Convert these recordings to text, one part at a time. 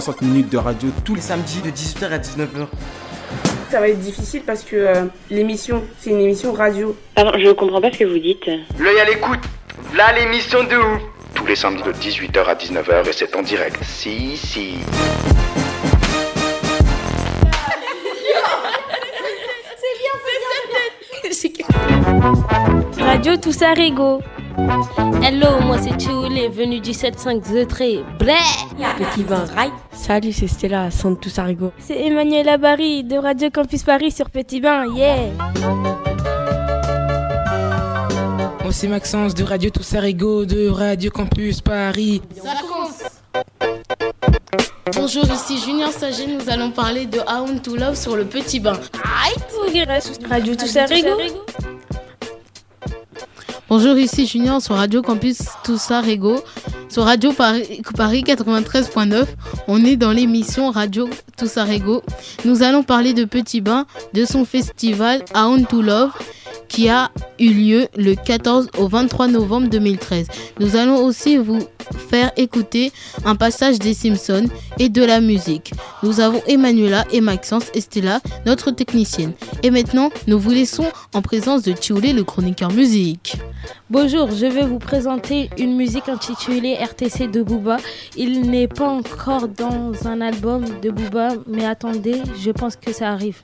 60 minutes de radio tous les samedi de 18h à 19h. Ça va être difficile parce que euh, l'émission, c'est une émission radio. Pardon, je comprends pas ce que vous dites. L'œil à l'écoute. Là, l'émission de ouf. tous les samedis de 18h à 19h et c'est en direct. Si, si. Radio Toussarigo. Hello, moi c'est Tchoulé, venu du 752 Blé Petit vin rail? Salut, c'est Stella, Sante Toussarigo. C'est Emmanuel Abari de Radio Campus Paris sur Petit Bain, yeah Moi c'est Maxence de Radio Toussarigo de Radio Campus Paris. Bonjour, ici Junior Sager, nous allons parler de How to Love sur le petit bain. Radio Toussarigo. Bonjour, ici Junior sur Radio Campus Toussarigo, sur Radio Paris, Paris 93.9. On est dans l'émission Radio Toussarigo. Nous allons parler de Petit Bain, de son festival How to Love qui a eu lieu le 14 au 23 novembre 2013. Nous allons aussi vous faire écouter un passage des Simpsons et de la musique. Nous avons Emmanuela et Maxence et Stella, notre technicienne. Et maintenant, nous vous laissons en présence de Tchoulé, le chroniqueur musique. Bonjour, je vais vous présenter une musique intitulée RTC de Booba. Il n'est pas encore dans un album de Booba, mais attendez, je pense que ça arrive.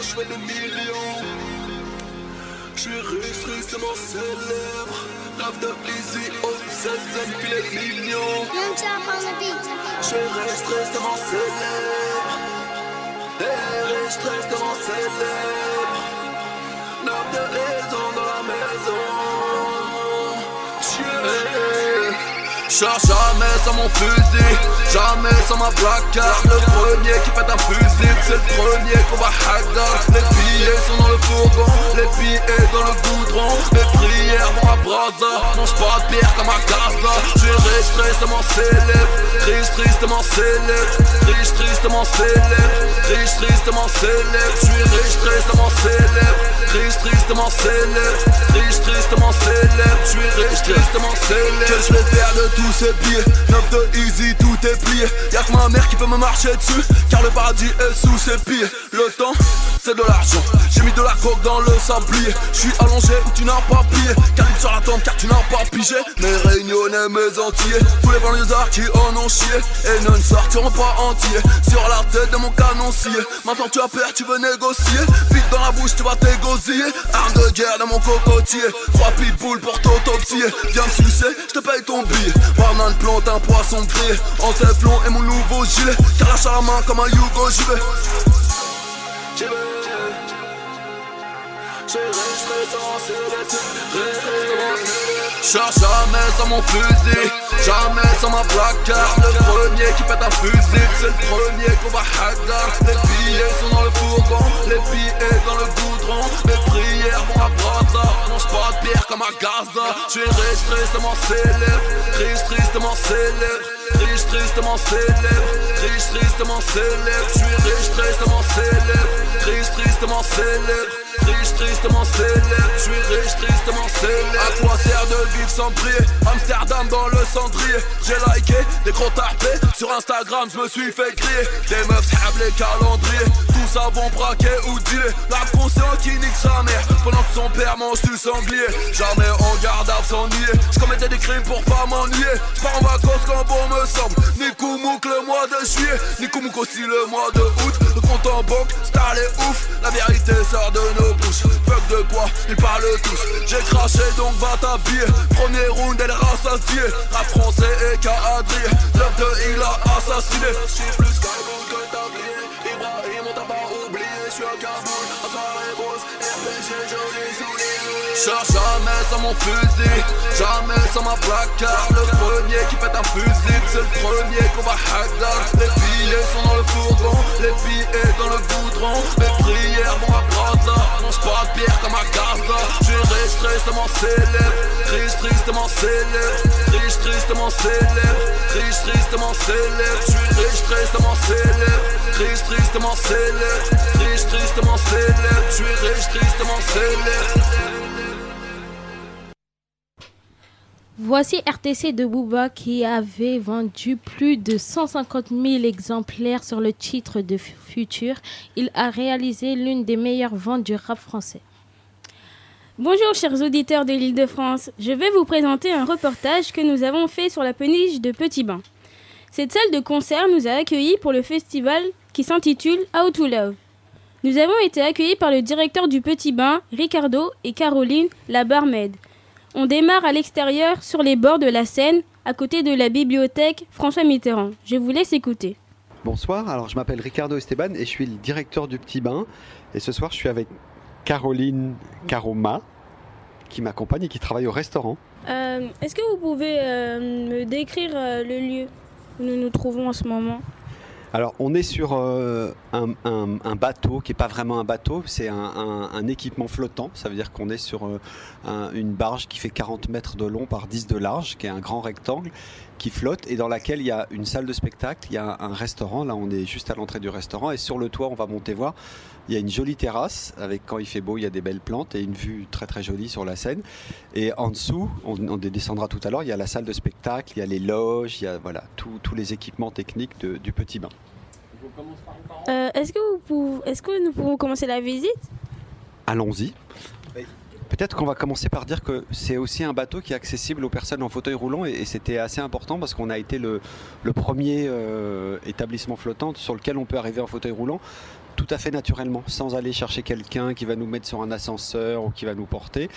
Je suis riche, tristement célèbre. Rêve de obsession, puis les millions. Je suis riche, tristement célèbre. Et riche, tristement célèbre. De raison dans la maison. Cherche jamais sans mon fusil, jamais sans ma placard. Le premier qui pète un fusil, c'est le premier qu'on va hagar. Les billets sont dans le fourgon, les billets dans le goudron. Les prières vont à Braza, mange pas de bière comme à Gaza. Je suis riche, tristement célèbre, riche, tristement célèbre, riche, tristement célèbre, riche, tristement célèbre. Je riche, tristement célèbre, riche, tristement célèbre, riche, tristement célèbre. Je suis riche, tristement célèbre. Que je faire de tous ces billets, neuf de easy, tout est plié. Y'a que ma mère qui peut me marcher dessus, car le paradis est sous ses pieds. Le temps, c'est de l'argent. J'ai mis de la coke dans le sablier. Je suis allongé où tu n'as pas plié. Calibre sur la tombe car tu n'as pas pigé. Mes réunionnais, mes entiers. Tous les banlieusards qui en ont chié. Et ne sortiront pas entiers. Sur la tête de mon canoncier. Maintenant tu as peur, tu veux négocier. Vite dans la bouche, tu vas t'égosiller. Arme de guerre dans mon cocotier. Trois pitbulls pour t'autopsier. Viens me sucer, je te paye ton billet. Banane plante un poisson grillé. En téflon et mon nouveau gilet. Calache à la main comme un Yugo, j'y vais. J'y vais. Cherche jamais sans mon fusil, jamais sans ma placard. Le premier qui pète un fusil, c'est le premier qu'on va hagar. Les billets sont dans le les billets dans le goudron. Les prières vont à Braza, mange pas de bière comme à Gaza. Je suis riche, tristement célèbre, riche, tristement célèbre. Riche, tristement célèbre, riche, tristement célèbre. Je suis riche, tristement célèbre, riche, tristement célèbre. Riche, tristement célèbre, je suis riche, tristement célèbre. À quoi sert de vivre sans prier Amsterdam dans le cendrier. J'ai liké des gros tarpés. Sur Instagram, je me suis fait crier. Des meufs savent les calendriers. Tous ça vont braquer ou dealer. La conscient qui nique sa mère. Pendant que son père mange du sanglier. Jamais en garde à s'ennuyer. Je commettais des crimes pour pas m'ennuyer. Je pars en vacances quand bon me semble. Nikoumouk le mois de juillet. Nikoumouk aussi le mois de août. Le compte en banque, star les ouf. La vérité sort de nos bouches. Fuck de quoi, ils parlent tous. J'ai craché donc va t'habiller. Premier round, elle rassasiée. Rap français et cadré. L'œuf de il a assassiné. Je suis plus skybook que tablier. Ibrahim, on t'a pas oublié. Je suis à Cherche jamais sans mon fusil, jamais sans ma placard Le premier qui pète un fusil, c'est le premier qu'on va hackar Les billets sont dans le fourgon, les billets dans le goudron Mes prières vont à Braza, mange pas de bière comme à Gaza. J'suis riche, tristement célèbre, riche, tristement célèbre Riche, tristement célèbre, riche, tristement célèbre. J'suis riche, tristement célèbre, riche, tristement célèbre Riche, tristement célèbre, j'suis riche, tristement célèbre Voici RTC de Booba qui avait vendu plus de 150 000 exemplaires sur le titre de Futur. Il a réalisé l'une des meilleures ventes du rap français. Bonjour chers auditeurs de l'île de France, je vais vous présenter un reportage que nous avons fait sur la péniche de Petit Bain. Cette salle de concert nous a accueillis pour le festival qui s'intitule How to Love. Nous avons été accueillis par le directeur du Petit Bain, Ricardo et Caroline, la barmaid. On démarre à l'extérieur, sur les bords de la Seine, à côté de la bibliothèque François Mitterrand. Je vous laisse écouter. Bonsoir, alors je m'appelle Ricardo Esteban et je suis le directeur du Petit Bain. Et ce soir, je suis avec Caroline Caroma, qui m'accompagne et qui travaille au restaurant. Euh, Est-ce que vous pouvez euh, me décrire euh, le lieu où nous nous trouvons en ce moment? Alors, on est sur euh, un, bateau qui n'est pas vraiment un bateau, c'est un, équipement flottant. Ça veut dire qu'on est sur euh, un- une barge qui fait 40 mètres de long par 10 de large, qui est un grand rectangle qui flotte et dans laquelle il y a une salle de spectacle, il y a un restaurant. Là, on est juste à l'entrée du restaurant et sur le toit, on va monter voir. Il y a une jolie terrasse avec quand il fait beau, il y a des belles plantes et une vue très très jolie sur la Seine. Et en dessous, on, on descendra tout à l'heure, il y a la salle de spectacle, il y a les loges, il y a voilà tous tous les équipements techniques de- du petit bain. Euh, Est-ce que, vous pouvez- est-ce que nous pouvons commencer la visite? Allons-y. Peut-être qu'on va commencer par dire que c'est aussi un bateau qui est accessible aux personnes en fauteuil roulant et, c'était assez important parce qu'on a été le, premier euh, établissement flottant sur lequel on peut arriver en fauteuil roulant tout à fait naturellement, sans aller chercher quelqu'un qui va nous mettre sur un ascenseur ou qui va nous porter.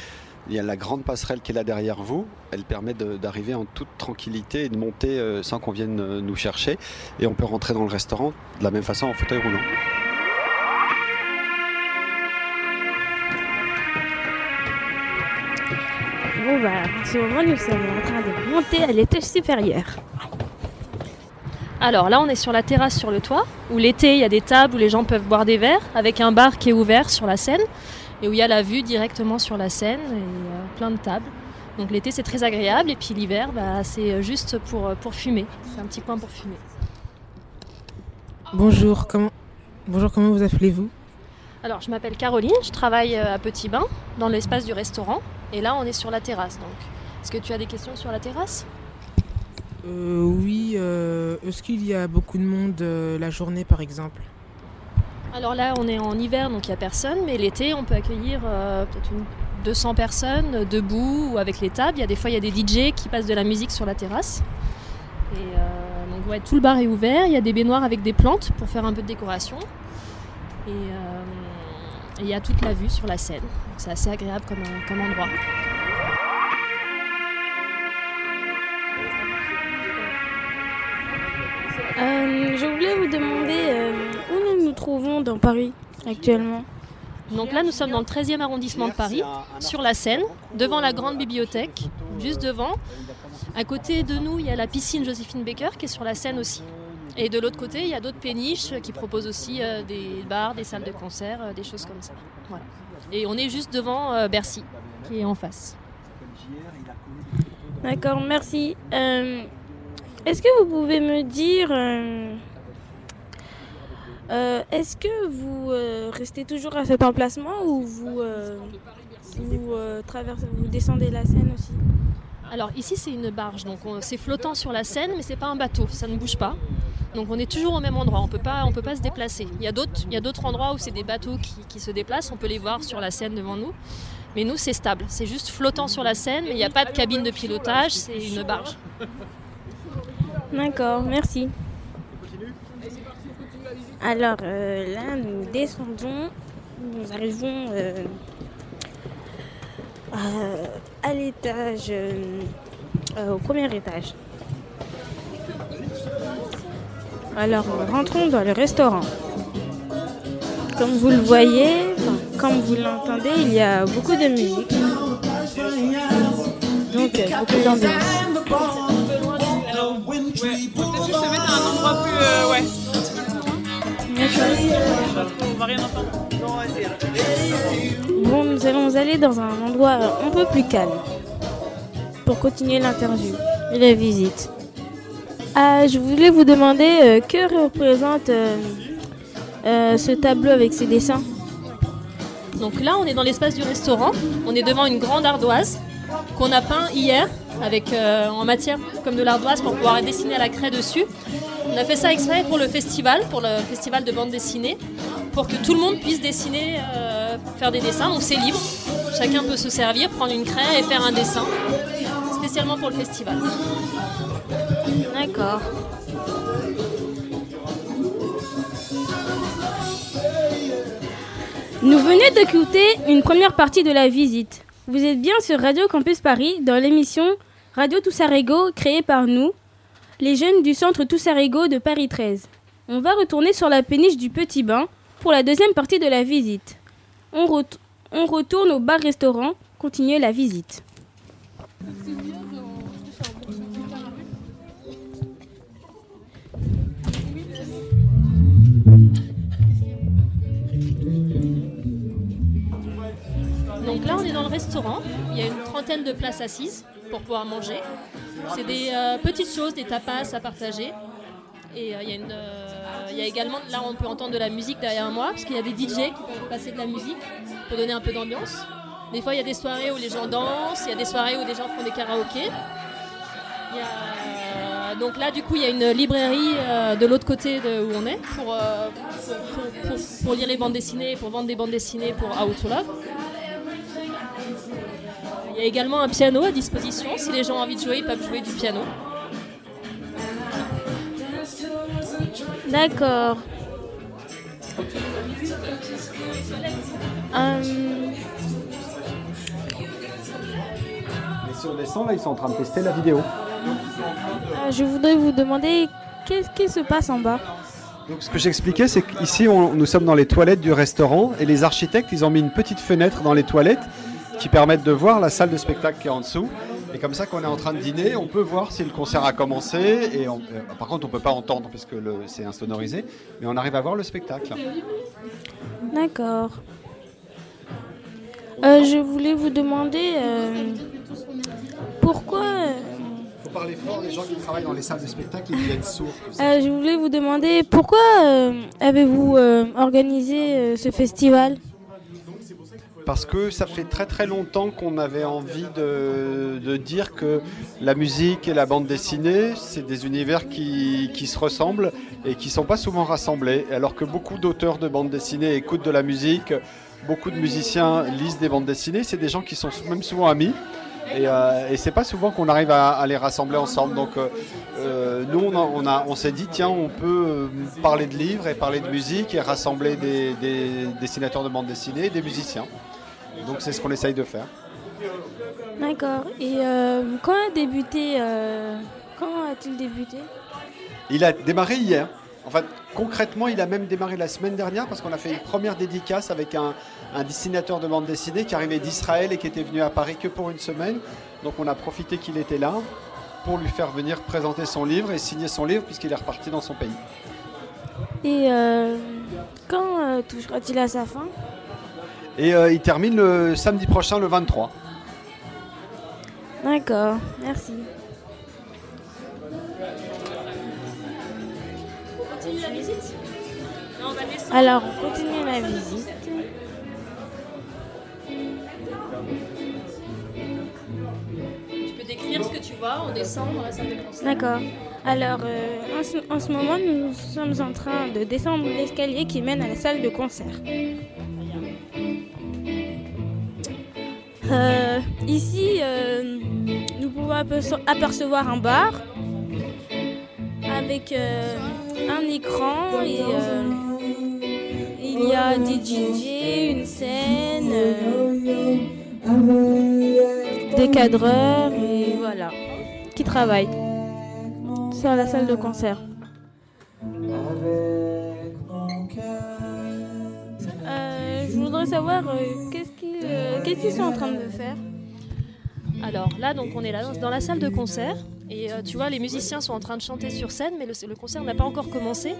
Il y a la grande passerelle qui est là derrière vous. Elle permet d'arriver en toute tranquillité et de monter euh, sans qu'on vienne euh, nous chercher. Et on peut rentrer dans le restaurant de la même façon en fauteuil roulant. En ce moment nous sommes en train de monter à l'étage supérieur. Alors là, on est sur la terrasse sur le toit, où l'été, il y a des tables où les gens peuvent boire des verres, avec un bar qui est ouvert sur la Seine, et où il y a la vue directement sur la Seine, et euh, plein de tables. Donc l'été, c'est très agréable, et puis l'hiver, bah, c'est juste pour, euh, pour fumer. C'est un petit coin pour fumer. Bonjour, comment, Bonjour, comment vous appelez-vous? Alors, je m'appelle Caroline, je travaille euh, à Petit Bain, dans l'espace du restaurant, et là, on est sur la terrasse. Donc, est-ce que tu as des questions sur la terrasse? Euh, Oui, euh, est-ce qu'il y a beaucoup de monde euh, la journée par exemple? Alors là, on est en hiver, donc il n'y a personne, mais l'été, on peut accueillir euh, peut-être une 200 personnes debout ou avec les tables. Il y a des fois, il y a des DJ qui passent de la musique sur la terrasse. Et donc, ouais, tout le bar est ouvert. Il y a des baignoires avec des plantes pour faire un peu de décoration. Et et il y a toute la vue sur la Seine. C'est assez agréable comme, euh, comme endroit. Euh, je voulais vous demander euh, où nous nous trouvons dans Paris actuellement? Donc là, nous sommes dans le 13e arrondissement de Paris, sur la Seine, devant la grande bibliothèque, juste devant. À côté de nous, il y a la piscine Joséphine Baker qui est sur la Seine aussi. Et de l'autre côté, il y a d'autres péniches qui proposent aussi euh, des bars, des salles de concert, euh, des choses comme ça. Voilà. Et on est juste devant euh, Bercy, qui est en face. D'accord, merci. Est-ce que vous pouvez me dire, est-ce que vous restez toujours à cet emplacement ou vous, vous, traversez, vous descendez la Seine aussi? Alors ici, c'est une barge, donc on- c'est flottant sur la Seine, mais c'est pas un bateau, ça ne bouge pas. Donc on est toujours au même endroit, on on peut pas se déplacer. Il y a d'autres, endroits où c'est des bateaux qui, se déplacent, on peut les voir sur la Seine devant nous. Mais nous, c'est stable, c'est juste flottant sur la Seine, mais il n'y a pas de cabine de pilotage, c'est une barge. D'accord, merci. Alors euh, là, nous descendons, nous arrivons euh, à, l'étage, euh, au premier étage. Alors, rentrons dans le restaurant. Comme vous le voyez, comme vous l'entendez, il y a beaucoup de musique. Donc, beaucoup d'ambiance. Peut-être juste se mettre un endroit plus. ouais. Bon, nous allons aller dans un endroit un peu plus calme pour continuer l'interview et la visite. Ah, je voulais vous demander euh, que représente euh, euh, ce tableau avec ses dessins? Donc là, on est dans l'espace du restaurant. On est devant une grande ardoise qu'on a peint hier avec euh, en matière comme de l'ardoise pour pouvoir dessiner à la craie dessus. On a fait ça exprès pour le festival, pour le festival de bande dessinée, pour que tout le monde puisse dessiner, euh, faire des dessins. Donc c'est libre. Chacun peut se servir, prendre une craie et faire un dessin, spécialement pour le festival. D'accord. Nous venez d'écouter une première partie de la visite. Vous êtes bien sur Radio Campus Paris dans l'émission Radio Toussarego créée par nous, les jeunes du centre Toussarego de Paris 13. On va retourner sur la péniche du Petit Bain pour la deuxième partie de la visite. On retourne au bar-restaurant, continuer la visite. Donc là, on est dans le restaurant. Il y a une trentaine de places assises pour pouvoir manger. C'est des euh, petites choses, des tapas à partager. Et euh, il y, a une, euh, il y a également, là, on peut entendre de la musique derrière moi, parce qu'il y a des DJ qui peuvent passer de la musique pour donner un peu d'ambiance. Des fois, il y a des soirées où les gens dansent, il y a des soirées où des gens font des karaokés. Donc là, du coup, il y a une librairie de l'autre côté où on est pour, pour, lire les bandes dessinées, pour vendre des bandes dessinées pour Love. Il y a également un piano à disposition. Si les gens ont envie de jouer, ils peuvent jouer du piano. D'accord. Euh, Et si on descend, là, ils sont en train de tester la vidéo. euh, je voudrais vous demander qu'est-ce qui se passe en bas? Donc, ce que j'expliquais, c'est qu'ici, on- nous sommes dans les toilettes du restaurant et les architectes, ils ont mis une petite fenêtre dans les toilettes qui permettent de voir la salle de spectacle qui est en dessous. Et comme ça, quand on est en train de dîner, on peut voir si le concert a commencé. Et on- euh, par contre, on peut pas entendre parce que c'est insonorisé, mais on arrive à voir le spectacle. D'accord. Euh, je voulais vous demander euh, pourquoi. Il faut parler fort, les gens qui travaillent dans les salles de spectacle, ils deviennent sourds. je voulais vous demander pourquoi avez-vous organisé ce festival? Parce que ça fait très très longtemps qu'on avait envie de, dire que la musique et la bande dessinée, c'est des univers qui, qui se ressemblent et qui ne sont pas souvent rassemblés. Alors que beaucoup d'auteurs de bandes dessinées écoutent de la musique, beaucoup de musiciens lisent des bandes dessinées, c'est des gens qui sont même souvent amis. Et, euh, et c'est pas souvent qu'on arrive à, à les rassembler ensemble. Donc euh, euh, nous, on, a- on, a- on s'est dit, tiens, on peut euh, parler de livres et parler de musique et rassembler des, des dessinateurs de bandes dessinées et des musiciens. Donc c'est ce qu'on essaye de faire. D'accord. Et quand a débuté Quand a-t-il débuté? Il a démarré hier. En fait, concrètement, il a même démarré la semaine dernière parce qu'on a fait une première dédicace avec un, un dessinateur de bande dessinée qui arrivait d'Israël et qui était venu à Paris que pour une semaine. Donc on a profité qu'il était là pour lui faire venir présenter son livre et signer son livre puisqu'il est reparti dans son pays. Et euh, quand euh, touchera-t-il à sa fin? Et euh, il termine le samedi prochain, le 23. D'accord, merci. On continue la visite? Non, on va descendre. Alors, on continue la visite. Ce que tu vois, de concert. D'accord. Alors, euh, en, ce, en moment, nous sommes en train de descendre l'escalier qui mène à la salle de concert. Euh, ici, euh, nous pouvons aperce- apercevoir un bar avec un écran et il y a des DJ, une scène, des cadreurs voilà, qui travaillent sur la salle de concert. savoir euh, qu'est-ce qu'ils euh, qu'est-ce qu'ils sont en train de faire? Alors là, donc on est là dans la salle de concert. Et euh, tu vois, les musiciens sont en train de chanter sur scène, mais le, le concert n'a pas encore commencé.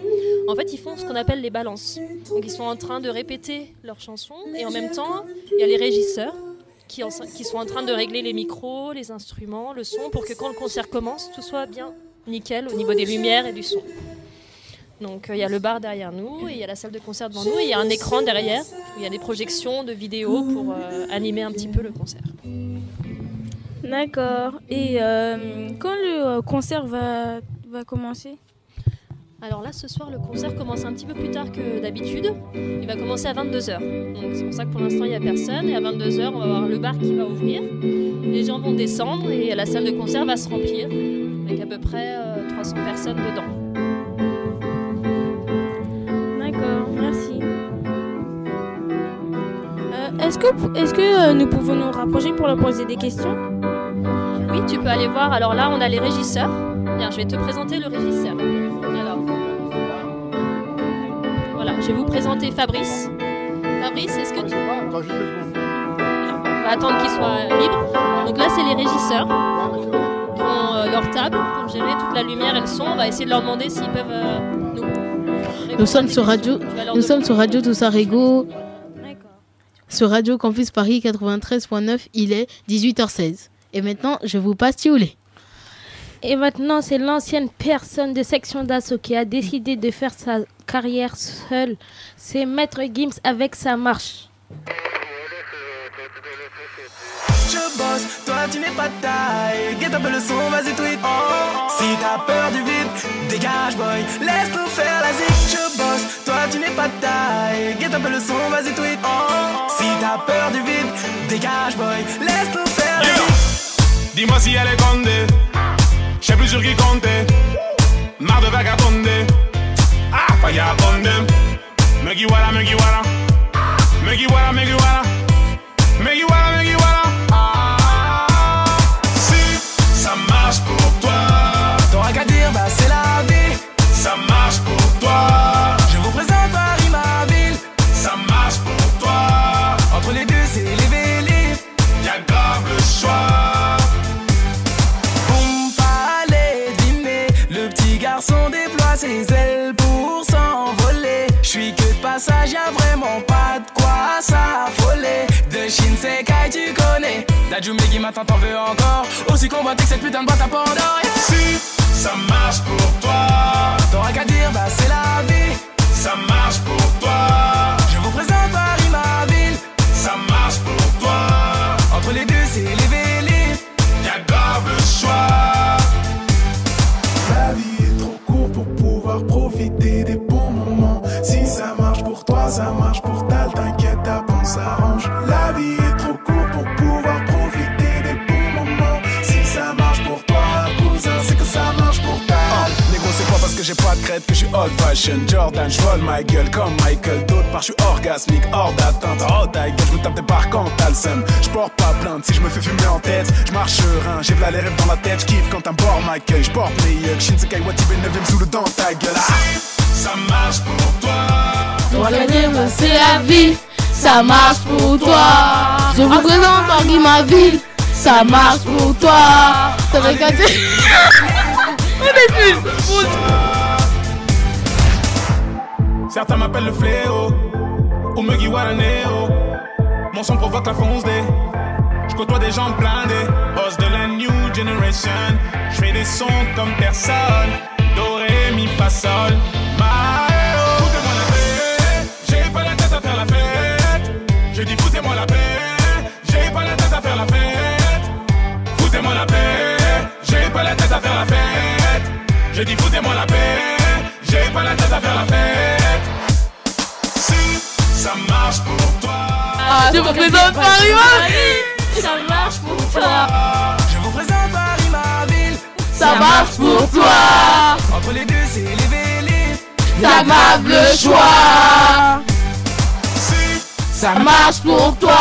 En fait, ils font ce qu'on appelle les balances. Donc ils sont en train de répéter leurs chansons. Et en même temps, il y a les régisseurs qui, sont en train de régler les micros, les instruments, le son, pour que quand le concert commence, tout soit bien nickel au niveau des lumières et du son. Donc euh, il y a le bar derrière nous, et il y a la salle de concert devant nous, il y a un écran derrière, où il y a des projections de vidéos pour euh, animer un petit peu le concert. D'accord. Et euh, quand le concert va commencer? Alors là, ce soir, le concert commence un petit peu plus tard que d'habitude. Il va commencer à 22h. Donc c'est pour ça que pour l'instant, il n'y a personne. Et à 22h, on va avoir le bar qui va ouvrir. Les gens vont descendre et la salle de concert va se remplir avec à peu près euh, 300 personnes dedans. D'accord, merci. Euh, est-ce que, est-ce que euh, nous pouvons nous rapprocher pour leur poser des questions? Oui, tu peux aller voir. Alors là, on a les régisseurs. Bien, je vais te présenter le régisseur. Alors, voilà, je vais vous présenter Fabrice. Fabrice, est-ce que tu... Alors, on va attendre qu'il soit libre. Donc là, c'est les régisseurs qui ont euh, leur table pour gérer toute la lumière et le son. On va essayer de leur demander s'ils peuvent euh, nous... Nous sommes sur Radio, nous sommes sur Radio Toussarego. Sur Radio Campus Paris 93.9, il est 18h16. Et maintenant, je vous passe Tioulé. Et maintenant, c'est l'ancienne personne de section d'assaut qui a décidé de faire sa carrière seule. C'est Maître Gims avec sa marche. Je bosse, toi tu n'es pas taille. Get peu le son, vas-y tweet. Si t'as peur du vide, dégage boy, laisse nous faire la zik. Je bosse, toi tu n'es pas taille. Get peu le son, vas-y tweet. Si t'as peur du vide, dégage boy, laisse nous faire la zik. Dis-moi si elle est condée. Je sais plus sur qui compter. Marre de vagabonder. Ah, falla condem. Me guiwara, me guiwara. Me guiwara, me guiwara. Me connais. Dajumi qui m'attend, t'en veux encore. Aussi convoité que cette putain de boîte à Pandore. Si ça marche pour toi. T'auras qu'à dire, bah c'est la vie. Ça marche pour toi. Je vous présente Paris, ma ville. Ça marche pour toi. Entre les deux, c'est les vélib. Y'a grave le choix. La vie est trop courte pour pouvoir profiter des bons moments. Si ça marche pour toi, ça marche pour tal, t'inquiète, on s'arrange. La vie est j'ai pas de crête que je suis old fashion. Jordan, je vole ma gueule comme Michael. D'autre part, je suis orgasmique, hors d'atteinte. Oh, ta gueule, je me tape des barres quand t'as le seum. Je pas plainte si je me fais fumer en tête. Je marche j'ai v'là les rêves dans la tête. Je kiffe quand un bord m'accueille. Je porte mes yucks, Shinsekai Watibe 9ème sous le dans ta gueule? Ah. Ça marche pour toi. Toi, le dire, c'est la vie. Ça marche pour toi. Je vous présente Paris, ma ville. Ça marche pour toi. T'aurais qu'à dire. Certains m'appellent le fléau ou me Neo. Mon son provoque la fonce des. Je côtoie des gens blindés, boss de la new generation. Je fais des sons comme personne. Doré, mi, fa, sol. Ma. Foutez-moi la paix, j'ai pas la tête à faire la fête. Je dis foutez-moi la paix, j'ai pas la tête à faire la fête. Foutez-moi la paix, j'ai pas la tête à faire la. Je dis foutez-moi la paix, j'ai pas la tête à faire la fête. Si ça marche pour toi. Je vous présente Paris, ma ville. Ça marche pour toi. Je vous présente Paris, ma ville. Ça marche pour toi. Entre les deux, c'est les vélib. Ça le choix. Ça marche pour toi.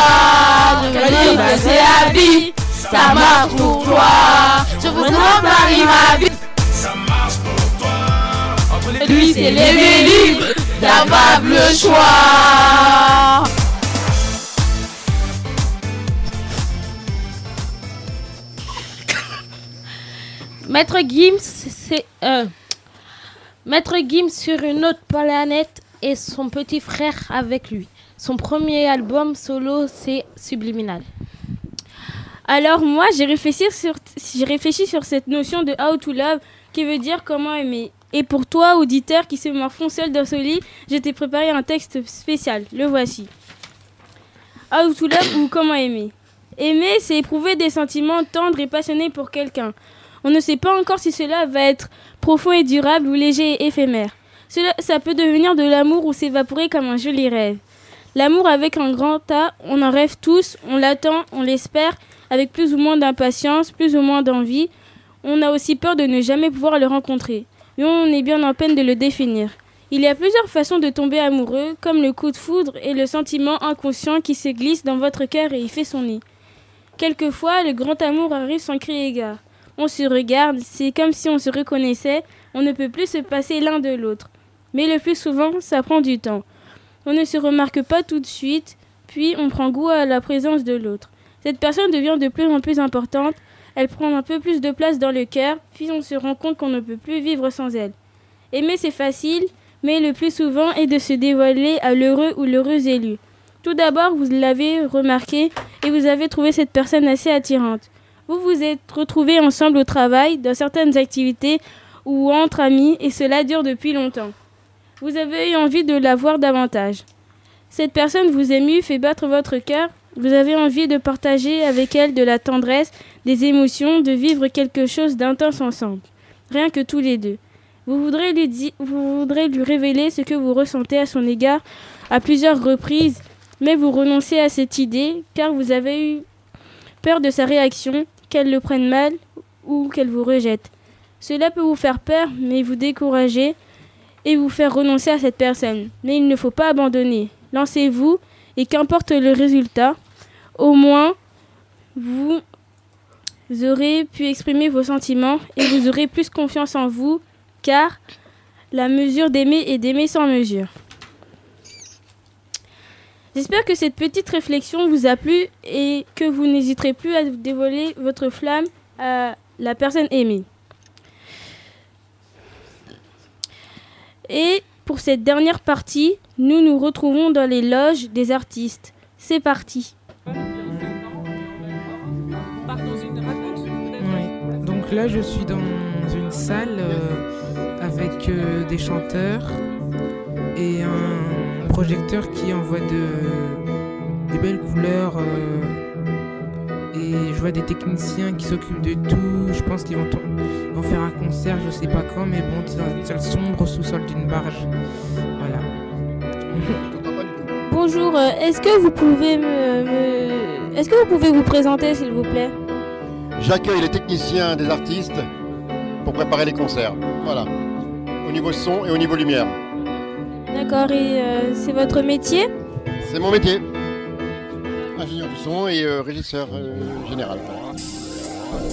Je veux c'est la vie. Ça marche pour toi. Je vous présente Paris, ma ville. Lui, c'est les livres. T'as pas le choix. Maître Gims, c'est euh, Maître Gims sur une autre planète et son petit frère avec lui. Son premier album solo, c'est Subliminal. Alors moi, j'ai réfléchi sur, j'ai réfléchi sur cette notion de how to love, qui veut dire comment aimer. Et pour toi, auditeur qui se morfond seul dans son lit, je t'ai préparé un texte spécial. Le voici. How to ou comment aimer? Aimer, c'est éprouver des sentiments tendres et passionnés pour quelqu'un. On ne sait pas encore si cela va être profond et durable ou léger et éphémère. Cela, ça peut devenir de l'amour ou s'évaporer comme un joli rêve. L'amour avec un grand A, on en rêve tous, on l'attend, on l'espère, avec plus ou moins d'impatience, plus ou moins d'envie. On a aussi peur de ne jamais pouvoir le rencontrer. On est bien en peine de le définir. Il y a plusieurs façons de tomber amoureux, comme le coup de foudre et le sentiment inconscient qui se glisse dans votre cœur et y fait son nid. Quelquefois, le grand amour arrive sans crier égard. On se regarde, c'est comme si on se reconnaissait, on ne peut plus se passer l'un de l'autre. Mais le plus souvent, ça prend du temps. On ne se remarque pas tout de suite, puis on prend goût à la présence de l'autre. Cette personne devient de plus en plus importante, elle prend un peu plus de place dans le cœur, puis on se rend compte qu'on ne peut plus vivre sans elle. Aimer c'est facile, mais le plus souvent est de se dévoiler à l'heureux ou l'heureuse élue. Tout d'abord, vous l'avez remarqué et vous avez trouvé cette personne assez attirante. Vous vous êtes retrouvés ensemble au travail, dans certaines activités ou entre amis, et cela dure depuis longtemps. Vous avez eu envie de la voir davantage. Cette personne vous émue, fait battre votre cœur. Vous avez envie de partager avec elle de la tendresse, des émotions, de vivre quelque chose d'intense ensemble. Rien que tous les deux. Vous voudrez, lui vous voudrez lui révéler ce que vous ressentez à son égard à plusieurs reprises, mais vous renoncez à cette idée car vous avez eu peur de sa réaction, qu'elle le prenne mal ou qu'elle vous rejette. Cela peut vous faire peur, mais vous décourager et vous faire renoncer à cette personne. Mais il ne faut pas abandonner. Lancez-vous et qu'importe le résultat, au moins vous aurez pu exprimer vos sentiments et vous aurez plus confiance en vous car la mesure d'aimer est d'aimer sans mesure. J'espère que cette petite réflexion vous a plu et que vous n'hésiterez plus à dévoiler votre flamme à la personne aimée. Pour cette dernière partie, nous nous retrouvons dans les loges des artistes. C'est parti. Donc là, je suis dans une salle euh, avec euh, des chanteurs et un projecteur qui envoie de, belles couleurs. euh, et je vois des techniciens qui s'occupent de tout. Je pense qu'ils vont, faire un concert, je sais pas quand, mais bon, c'est dans une salle sombre au sous-sol d'une barge. Voilà. Bonjour, euh, est-ce que vous pouvez me, me- est-ce que vous pouvez vous présenter s'il vous plaît? J'accueille les techniciens des artistes pour préparer les concerts. Voilà. Au niveau son et au niveau lumière. D'accord, et euh, c'est votre métier? C'est mon métier. Ingénieur du son et euh, régisseur euh, général.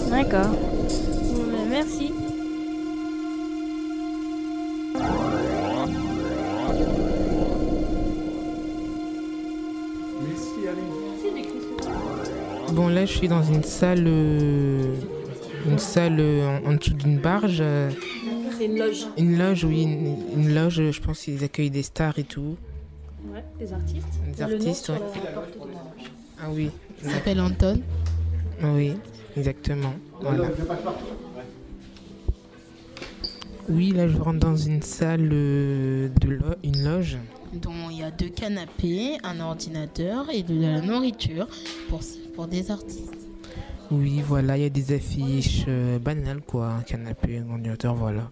Voilà. D'accord. Bon, ben, merci. Bon, là, je suis dans une salle, euh, une salle en, en dessous d'une barge. C'est une loge. Une loge, oui, une, une loge. Je pense qu'ils accueillent des stars et tout. Ouais, des artistes. Des le nom artistes, sur ouais. la porte de la loge. Ah oui. Il s'appelle Anton. Oui, exactement. Voilà. Oui, là, je rentre dans une salle euh, de lo- une loge. dont il y a deux canapés, un ordinateur et de la nourriture pour, pour des artistes. Oui, voilà, il y a des affiches euh, banales, quoi. Un canapé, un ordinateur, voilà.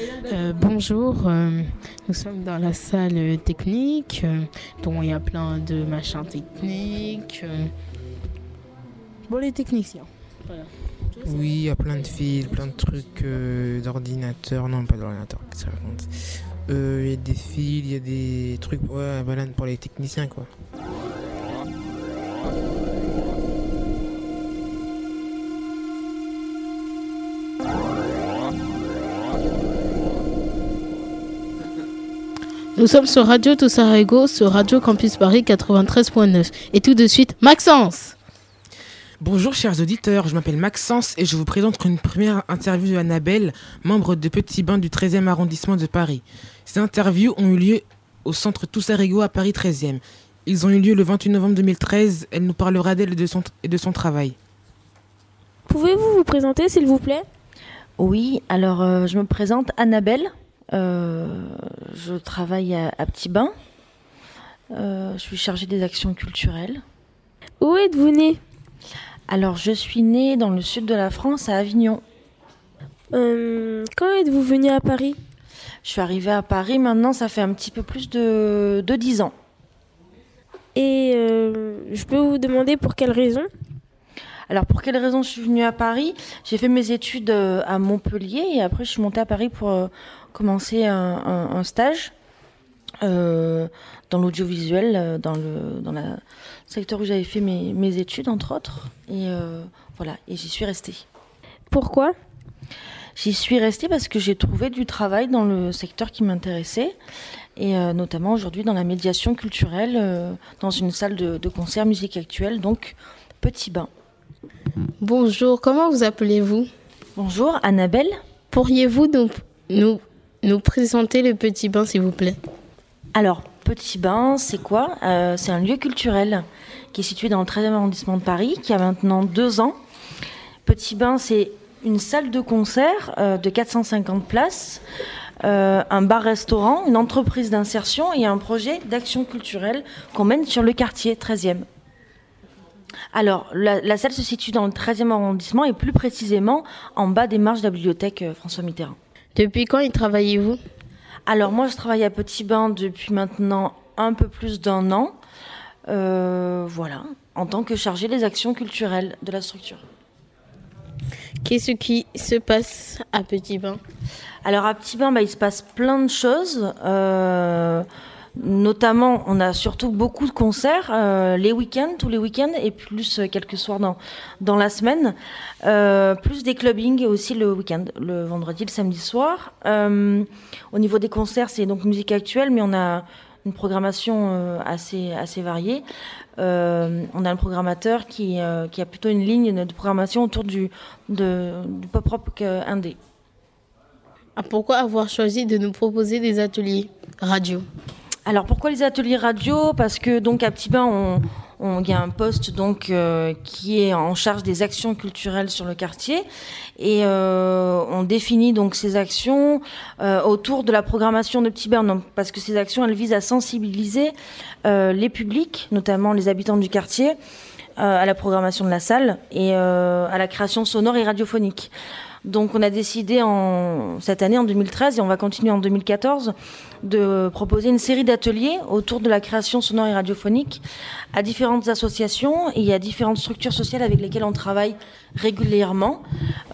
Euh, bonjour, euh, nous sommes dans la salle technique, euh, dont il y a plein de machins techniques. euh, Bon, les techniciens. Voilà. Oui, il y a plein de fils, plein de trucs euh, d'ordinateur. Non, pas d'ordinateur, qu'est-ce que ça raconte? Euh, Il y a des fils, il y a des trucs ouais, banane pour les techniciens, quoi. Nous sommes sur Radio Tossarego, sur Radio Campus Paris 93.9. Et tout de suite, Maxence Bonjour chers auditeurs, je m'appelle Maxence et je vous présente une première interview de Annabelle, membre de Petit Bain du 13e arrondissement de Paris. Ces interviews ont eu lieu au centre Toussarigo à Paris 13e. Ils ont eu lieu le 28 novembre 2013. Elle nous parlera d'elle et de son, et de son travail. Pouvez-vous vous présenter s'il vous plaît? Oui, alors euh, je me présente Annabelle. Euh, je travaille à, à Petit Bain. Euh, je suis chargée des actions culturelles. Où êtes-vous née? Alors je suis née dans le sud de la France, à Avignon. Euh, quand êtes-vous venue à Paris? Je suis arrivée à Paris maintenant, ça fait un petit peu plus de, de 10 ans. Et euh, je peux vous demander pour quelle raison? Alors pour quelle raison je suis venue à Paris? J'ai fait mes études euh, à Montpellier et après je suis montée à Paris pour euh, commencer un, un- un stage euh, dans l'audiovisuel, dans le dans secteur où j'avais fait mes, mes études entre autres. Et euh, voilà, et j'y suis restée. Pourquoi? J'y suis restée parce que j'ai trouvé du travail dans le secteur qui m'intéressait et euh, notamment aujourd'hui dans la médiation culturelle, euh, dans une salle de, de concert musique actuelle, donc Petit Bain. Bonjour, comment vous appelez-vous? Bonjour, Annabelle. Pourriez-vous nous, nous, nous présenter le Petit Bain, s'il vous plaît? Alors, Petit Bain, c'est quoi? Euh, C'est un lieu culturel qui est situé dans le 13e arrondissement de Paris, qui a maintenant deux ans. Petit Bain, c'est une salle de concert euh, de 450 places, euh, un bar-restaurant, une entreprise d'insertion et un projet d'action culturelle qu'on mène sur le quartier 13e. Alors, la, la salle se situe dans le 13e arrondissement et plus précisément en bas des marches de la bibliothèque euh, François Mitterrand. Depuis quand y travaillez-vous? Alors moi, je travaille à Petit Bain depuis maintenant un peu plus d'un an. Euh, voilà, en tant que chargée des actions culturelles de la structure. Qu'est-ce qui se passe à Petit Bain? Alors à Petit Bain, bah, il se passe plein de choses. Euh, notamment, on a surtout beaucoup de concerts euh, les week-ends, tous les week-ends, et plus euh, quelques soirs dans, la semaine. Euh, plus des clubbings aussi le week-end, le vendredi, le samedi soir. Au niveau des concerts, c'est donc musique actuelle, mais on a une programmation assez, variée. On a un programmateur qui, a plutôt une ligne de programmation autour du, du pop-rock euh, indé. Ah, Pourquoi avoir choisi de nous proposer des ateliers radio? Alors pourquoi les ateliers radio? Parce que donc à Petit Bain, il y a un poste donc euh, qui est en charge des actions culturelles sur le quartier. Et euh, on définit donc ces actions euh, autour de la programmation de Petit Bain. Parce que ces actions elles visent à sensibiliser les publics, notamment les habitants du quartier, à la programmation de la salle et à la création sonore et radiophonique. Donc on a décidé cette année, en 2013, et on va continuer en 2014, de proposer une série d'ateliers autour de la création sonore et radiophonique à différentes associations et à différentes structures sociales avec lesquelles on travaille régulièrement.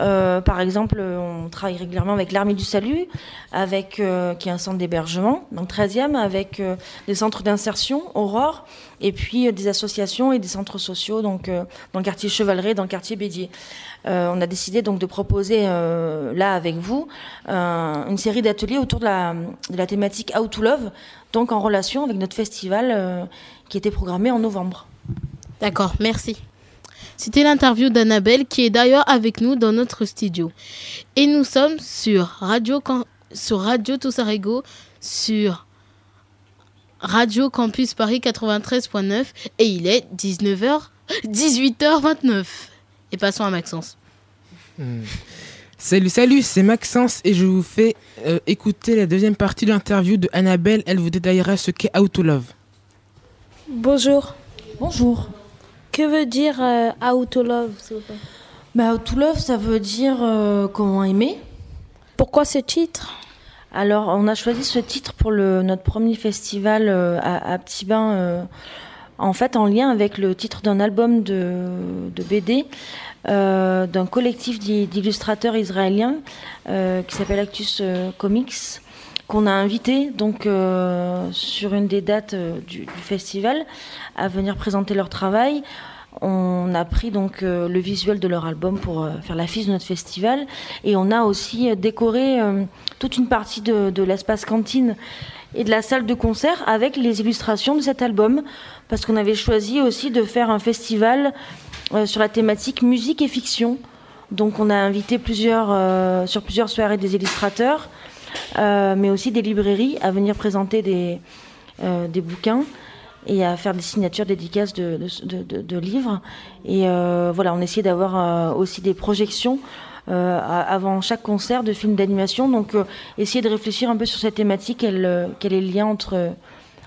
Euh, par exemple, on travaille régulièrement avec l'Armée du Salut, avec, euh, qui est un centre d'hébergement, dans le 13e, avec euh, des centres d'insertion, Aurore, et puis des associations et des centres sociaux donc, dans le quartier Chevaleret, dans le quartier Bédier. Euh, on a décidé donc de proposer euh, là avec vous euh, une série d'ateliers autour de la, thématique How to Love, donc en relation avec notre festival qui était programmé en novembre. D'accord, merci. C'était l'interview d'Annabelle qui est d'ailleurs avec nous dans notre studio. Et nous sommes sur Radio, sur Radio sur Radio Campus Paris 93.9 et il est 19h, 18h29. Et passons à Maxence. Hmm. Salut, salut, c'est Maxence et je vous fais euh, écouter la deuxième partie de l'interview de Annabelle. Elle vous détaillera ce qu'est How to Love. Bonjour. Bonjour. Que veut dire euh, How to Love, s'il vous plaît? Bah, How to Love, ça veut dire euh, comment aimer. Pourquoi ce titre? Alors, on a choisi ce titre pour le, notre premier festival euh, à, à Petit Bain, euh, en fait en lien avec le titre d'un album de, BD euh, d'un collectif d'i- d'illustrateurs israéliens euh, qui s'appelle Actus euh, Comics qu'on a invité donc sur une des dates du, festival à venir présenter leur travail. On a pris donc le visuel de leur album pour faire l'affiche de notre festival et on a aussi décoré toute une partie de l'espace cantine et de la salle de concert avec les illustrations de cet album parce qu'on avait choisi aussi de faire un festival euh, sur la thématique musique et fiction. Donc on a invité plusieurs, euh, sur plusieurs soirées des illustrateurs, euh, mais aussi des librairies à venir présenter des, des bouquins et à faire des signatures dédicaces de, de, livres. Et voilà, on essayait d'avoir aussi des projections avant chaque concert de films d'animation. Donc euh, essayer de réfléchir un peu sur cette thématique, quel, euh, quel est le lien entre,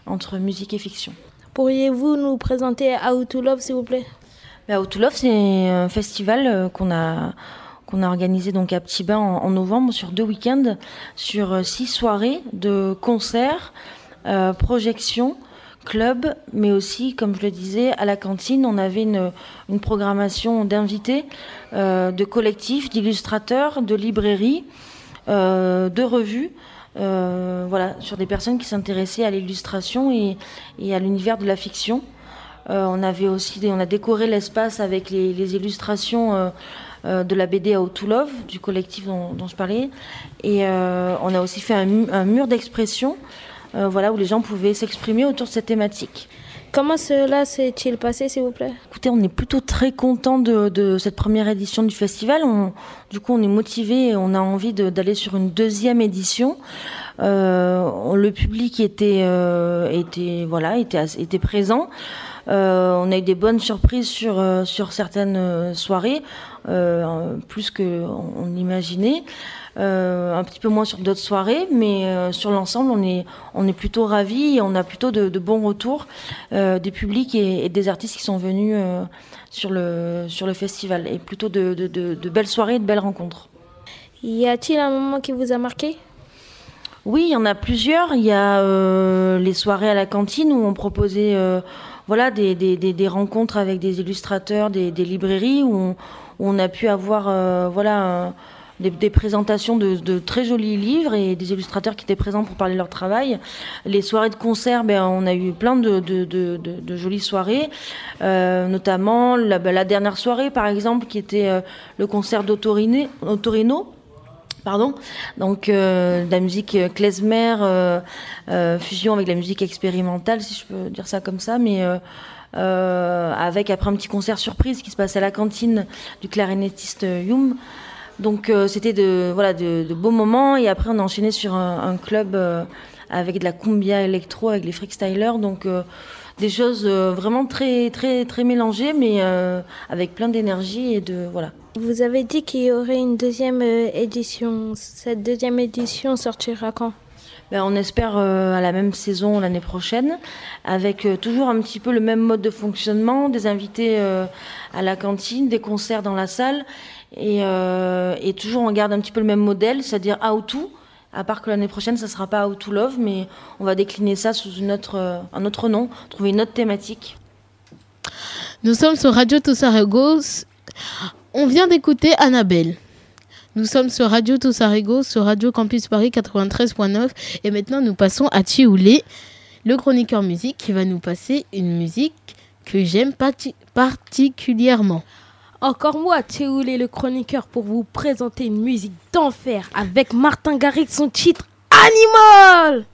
entre musique et fiction. Pourriez-vous nous présenter How to Love, s'il vous plaît? Bah, How to Love, c'est un festival euh, qu'on a qu'on a organisé donc à Petit Bain en, en novembre sur deux week-ends, sur euh, six soirées de concerts, euh, projections, clubs, mais aussi, comme je le disais, à la cantine, on avait une, programmation d'invités, euh, de collectifs, d'illustrateurs, de librairies, euh, de revues. euh, voilà, sur des personnes qui s'intéressaient à l'illustration et, à l'univers de la fiction. On avait aussi, on a décoré l'espace avec les, illustrations de la BD How to Love du collectif dont, je parlais, et on a aussi fait un mur d'expression, euh, voilà, où les gens pouvaient s'exprimer autour de cette thématique. Comment cela s'est-il passé, s'il vous plaît? Écoutez, on est plutôt très content de, de cette première édition du festival. On- du coup, on est motivé et on a envie d'aller sur une deuxième édition. Euh, le public était, euh, était, voilà, était, était présent. Euh, on a eu des bonnes surprises sur, sur certaines soirées, plus qu'on on imaginait. Un petit peu moins sur d'autres soirées, mais euh, sur l'ensemble, on est, on est plutôt ravis et on a plutôt de, de bons retours euh, des publics et, et des artistes qui sont venus euh, sur, le, sur le festival. Et plutôt de, de- belles soirées et de belles rencontres. Y a-t-il un moment qui vous a marqué? Oui, il y en a plusieurs. Il y a euh, les soirées à la cantine où on proposait euh, voilà, des, des- des- des rencontres avec des illustrateurs, des, des librairies, où on, où on a pu avoir euh, voilà, un- des, présentations de, très jolis livres et des illustrateurs qui étaient présents pour parler de leur travail. Les soirées de concert, ben, on a eu plein de, jolies soirées, euh, notamment la, ben, la dernière soirée par exemple qui était euh, le concert d'Autorino. Autorino, pardon. Donc euh, de la musique klezmer, fusion avec la musique expérimentale, si je peux dire ça comme ça, mais avec après un petit concert surprise qui se passait à la cantine du clarinettiste Youm. Donc euh, c'était de voilà de, beaux moments et après on a enchaîné sur un, club euh, avec de la cumbia électro avec les freestylers donc euh, des choses vraiment très très très mélangées mais avec plein d'énergie et de voilà. Vous avez dit qu'il y aurait une deuxième édition. Cette deuxième édition sortira quand? Ben, on espère euh, à la même saison l'année prochaine, avec euh, toujours un petit peu le même mode de fonctionnement, des invités euh, à la cantine, des concerts dans la salle, et, toujours on garde un petit peu le même modèle, c'est-à-dire How to, à part que l'année prochaine ça sera pas How to Love, mais on va décliner ça sous une autre, un autre nom, trouver une autre thématique. Nous sommes sur Radio Toussarego. On vient d'écouter Annabelle. Nous sommes sur Radio Toussarego, sur Radio Campus Paris 93.9. Et maintenant, nous passons à Thioulé, le chroniqueur musique, qui va nous passer une musique que j'aime parti- particulièrement. Encore moi, Théoulé, le chroniqueur, pour vous présenter une musique d'enfer avec Martin Garrix, son titre Animal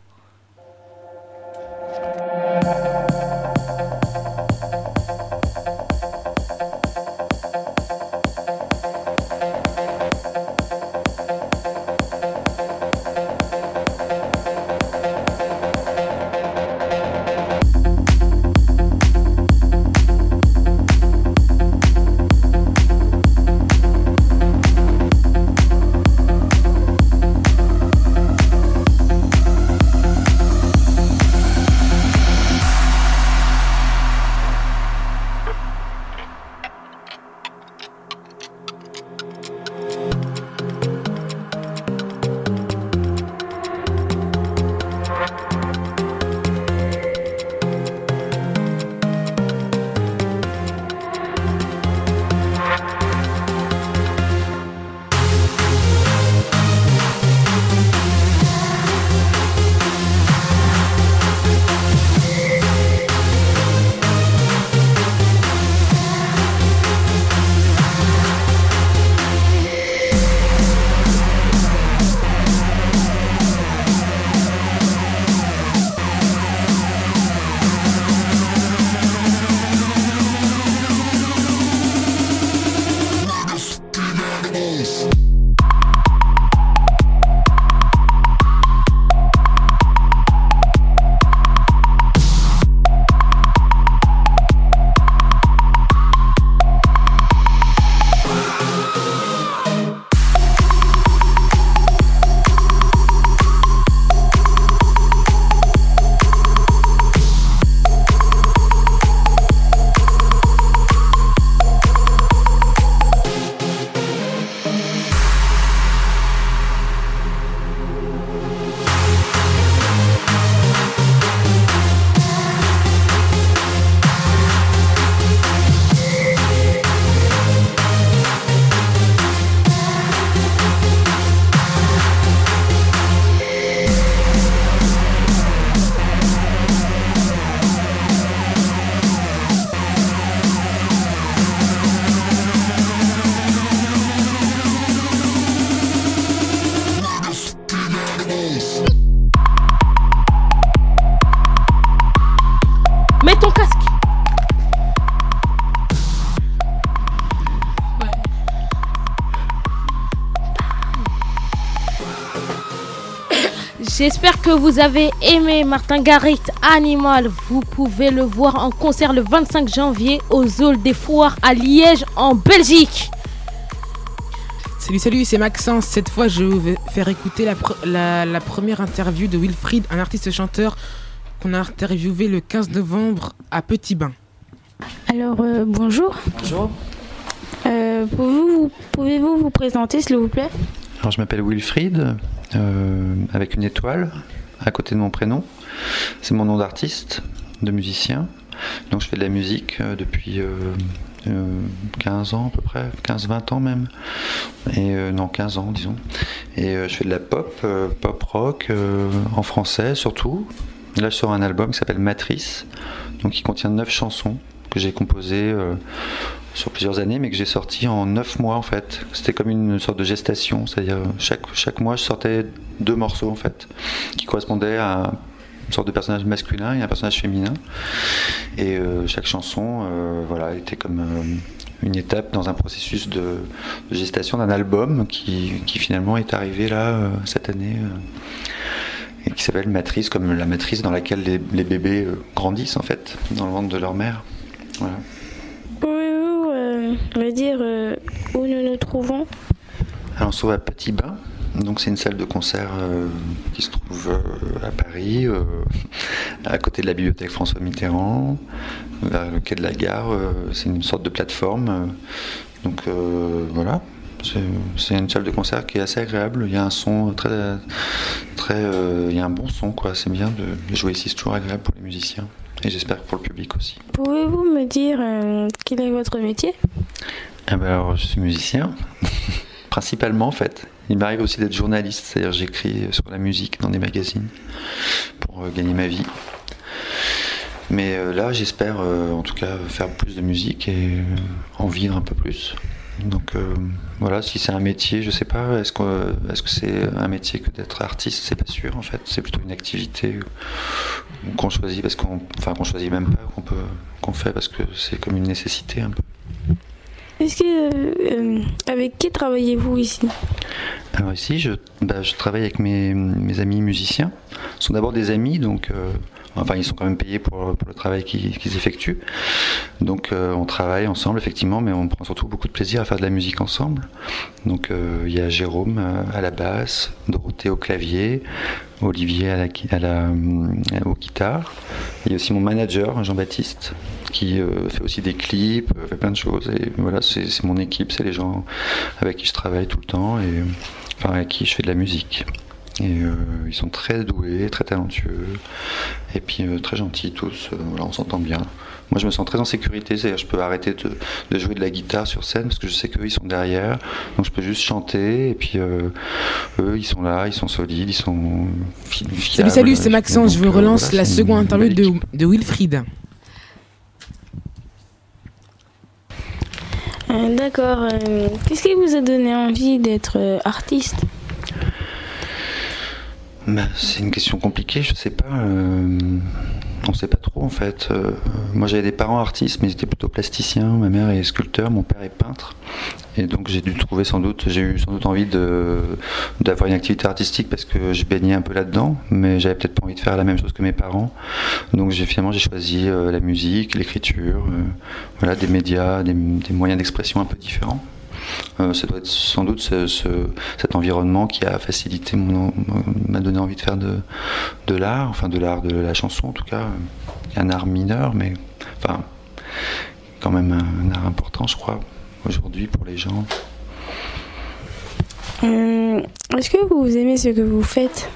J'espère que vous avez aimé Martin Garrix Animal. Vous pouvez le voir en concert le 25 janvier aux Halles des Foires à Liège en Belgique. Salut, salut, c'est Maxence. Cette fois, je vais faire écouter la, pre- la- la première interview de Wilfried, un artiste chanteur qu'on a interviewé le 15 novembre à Petit Bain. Alors, euh, bonjour. Bonjour. Euh, pouvez-vous, vous présenter, s'il vous plaît? Alors je m'appelle Wilfried, avec une étoile à côté de mon prénom. C'est mon nom d'artiste, de musicien. Donc je fais de la musique euh, depuis euh, euh, 15 ans à peu près, 15-20 ans même. Et euh, non, 15 ans disons. Et euh, je fais de la pop, euh, pop rock, euh, en français surtout. Là je sors un album qui s'appelle Matrice, donc qui contient 9 chansons que j'ai composées euh, sur plusieurs années, mais que j'ai sorti en 9 mois en fait. C'était comme une sorte de gestation, c'est-à-dire chaque, chaque mois je sortais deux morceaux en fait, qui correspondaient à une sorte de personnage masculin et un personnage féminin. Et euh, chaque chanson euh, voilà, était comme euh, une étape dans un processus de, gestation d'un album qui, qui finalement est arrivé là euh, cette année. euh, et qui s'appelle Matrice, comme la matrice dans laquelle les, bébés euh, grandissent en fait, dans le ventre de leur mère. Me dire euh, où nous nous trouvons Alors on se trouve à Petit Bain, donc c'est une salle de concert euh, qui se trouve euh, à Paris, à côté de la bibliothèque François Mitterrand, vers le quai de la gare. c'est une sorte de plateforme. donc voilà, c'est une salle de concert qui est assez agréable. Il y a un son très, très, il y a un bon son quoi. C'est bien de jouer ici, c'est toujours agréable pour les musiciens. Et j'espère pour le public aussi. Pouvez-vous me dire euh, quel est votre métier? Ah ben alors, je suis musicien, principalement en fait. Il m'arrive aussi d'être journaliste, c'est-à-dire j'écris sur la musique dans des magazines pour euh, gagner ma vie. Mais euh, là, j'espère en tout cas faire plus de musique et en vivre un peu plus. Donc euh, voilà, si c'est un métier, je sais pas, est-ce que est-ce que c'est un métier que d'être artiste? C'est pas sûr en fait, c'est plutôt une activité qu'on choisit parce qu'on, enfin qu'on choisit même pas, qu'on peut, qu'on fait parce que c'est comme une nécessité un peu. Est-ce que euh, euh, avec qui travaillez-vous ici? Alors ici, je, bah, je travaille avec mes, mes amis musiciens. Ce sont d'abord des amis, donc euh, enfin ils sont quand même payés pour, le travail qu'ils effectuent. Donc euh, on travaille ensemble effectivement, mais on prend surtout beaucoup de plaisir à faire de la musique ensemble. Donc euh, il y a Jérôme euh, à la basse, Dorothée au clavier, Olivier à la. Il y a aussi mon manager Jean-Baptiste qui fait aussi des clips, fait plein de choses. Et voilà, c'est mon équipe, c'est les gens avec qui je travaille tout le temps et avec qui je fais de la musique. Et euh, ils sont très doués, très talentueux, et puis euh, très gentils tous. euh, voilà, on s'entend bien. Moi, je me sens très en sécurité, c'est-à-dire je peux arrêter de, de jouer de la guitare sur scène parce que je sais qu'eux ils sont derrière, donc je peux juste chanter. Et puis euh, eux, ils sont là, ils sont solides, ils sont fi- Salut, fiables. salut, c'est Maxence. Je vous euh, relance voilà, la seconde interview de, de Wilfried. D'accord. Qu'est-ce qui vous a donné envie d'être artiste? Bah, c'est une question compliquée, je sais pas. euh, on sait pas trop en fait. Euh, moi j'avais des parents artistes, mais ils étaient plutôt plasticiens. Ma mère est sculpteur, mon père est peintre. Et donc j'ai dû trouver sans doute, j'ai eu sans doute envie d'avoir une activité artistique parce que je baignais un peu là-dedans, mais j'avais peut-être pas envie de faire la même chose que mes parents. Donc j'ai finalement j'ai choisi euh, la musique, l'écriture, euh, voilà des médias, des moyens d'expression un peu différents. Euh, ça doit être sans doute ce- ce- cet environnement qui a facilité m'a donné envie de faire de, de l'art, enfin de l'art de la chanson en tout cas, un art mineur, mais enfin quand même un, un art important, je crois, aujourd'hui pour les gens. Euh, Est-ce que vous aimez ce que vous faites?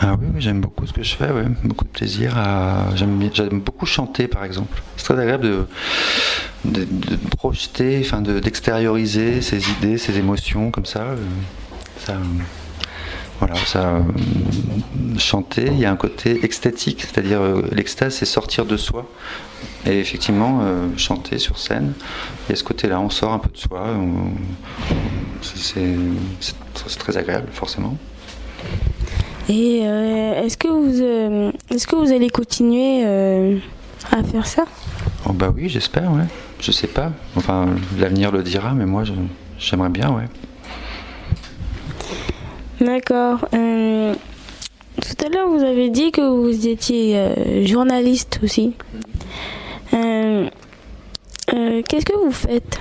Ah oui, oui, j'aime beaucoup ce que je fais, beaucoup de plaisir à. J'aime beaucoup chanter par exemple. C'est très agréable de, de, de projeter, enfin de, d'extérioriser ses idées, ses émotions comme ça. euh, ça voilà, ça. euh, chanter, il y a un côté extatique, c'est-à-dire euh, l'extase, c'est sortir de soi. Et effectivement, euh, chanter sur scène, il y a ce côté-là, on sort un peu de soi. c'est, très agréable, forcément. Et euh, est-ce que vous euh, est-ce que vous allez continuer à faire ça? Oh bah oui, j'espère, ouais. Je sais pas. Enfin, l'avenir le dira, mais moi, j'aimerais bien, ouais. D'accord. Euh, tout à l'heure, vous avez dit que vous étiez euh, journaliste aussi. Euh, Qu'est-ce que vous faites?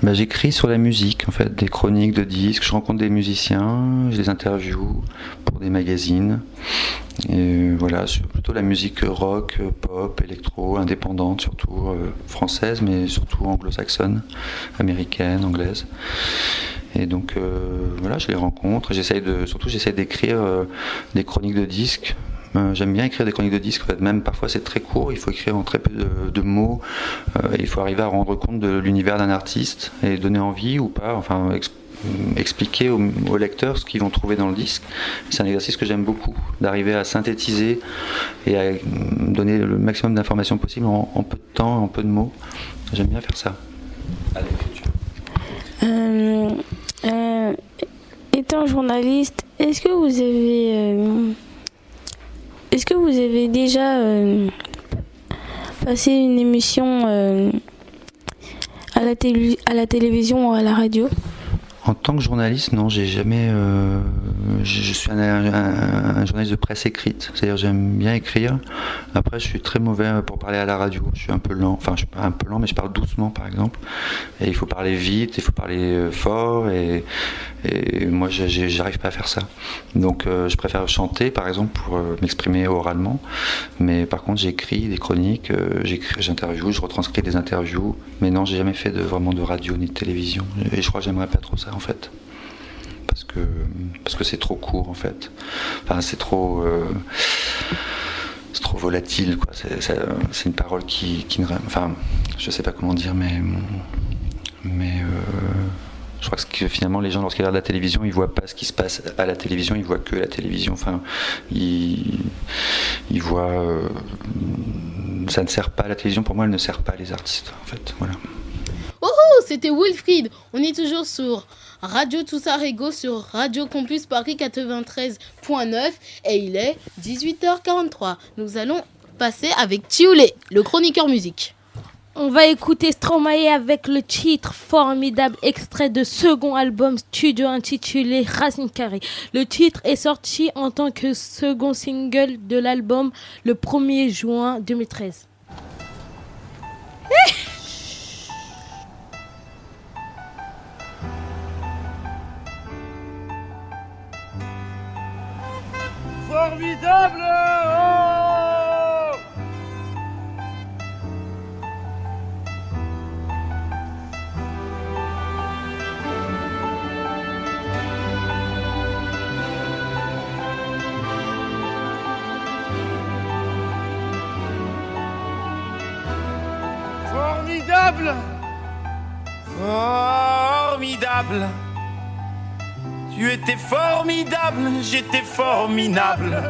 Bah, j'écris sur la musique, en fait, des chroniques de disques. Je rencontre des musiciens, je les interviewe pour des magazines. Et voilà, sur plutôt la musique rock, pop, électro, indépendante, surtout euh, française, mais surtout anglo-saxonne, américaine, anglaise. Et donc euh, voilà, je les rencontre. J'essaye de, surtout, j'essaye d'écrire euh, des chroniques de disques. Euh, J'aime bien écrire des chroniques de disques. En fait, même parfois c'est très court. Il faut écrire en très peu de, de mots. Euh, il faut arriver à rendre compte de l'univers d'un artiste et donner envie ou pas. Enfin, ex- expliquer aux, aux lecteurs ce qu'ils vont trouver dans le disque. C'est un exercice que j'aime beaucoup, d'arriver à synthétiser et à donner le maximum d'informations possible en, en peu de temps, en peu de mots. J'aime bien faire ça. Euh, euh, Étant journaliste, est-ce que vous avez euh, est-ce que vous avez déjà euh, passé une émission euh, à la télé- à la télévision ou à la radio? En tant que journaliste, non, j'ai jamais. euh, je, suis un, journaliste de presse écrite, c'est-à-dire j'aime bien écrire. Après, je suis très mauvais pour parler à la radio. Je suis un peu lent. Enfin, je suis un peu lent, mais je parle doucement, par exemple. Et il faut parler vite, il faut parler euh, fort, et, et moi, j'arrive pas à faire ça. Donc, euh, je préfère chanter, par exemple, pour m'exprimer oralement. Mais par contre, j'écris des chroniques, j'interviewe, je retranscris des interviews. Mais non, j'ai jamais fait vraiment de radio ni de télévision. Et je crois que j'aimerais pas trop ça, en fait parce que parce que c'est trop court en fait. Enfin, c'est trop euh, c'est trop volatile quoi. C'est, une parole qui, qui ne enfin je sais pas comment dire mais mais euh, je crois que finalement les gens lorsqu'ils regardent la télévision ils voient pas ce qui se passe à la télévision ils voient que la télévision enfin ils ils voient euh, ça ne sert pas à la télévision pour moi elle ne sert pas les artistes en fait voilà Oh, c'était Wilfried. On est toujours sur Radio Toussarego sur Radio Campus Paris 93.9 et il est 18h43. Nous allons passer avec Tioulé, le chroniqueur musique. On va écouter Stromae avec le titre formidable extrait de second album studio intitulé Racine Carrée. Le titre est sorti en tant que second single de l'album le 1er juin 2013. Formidable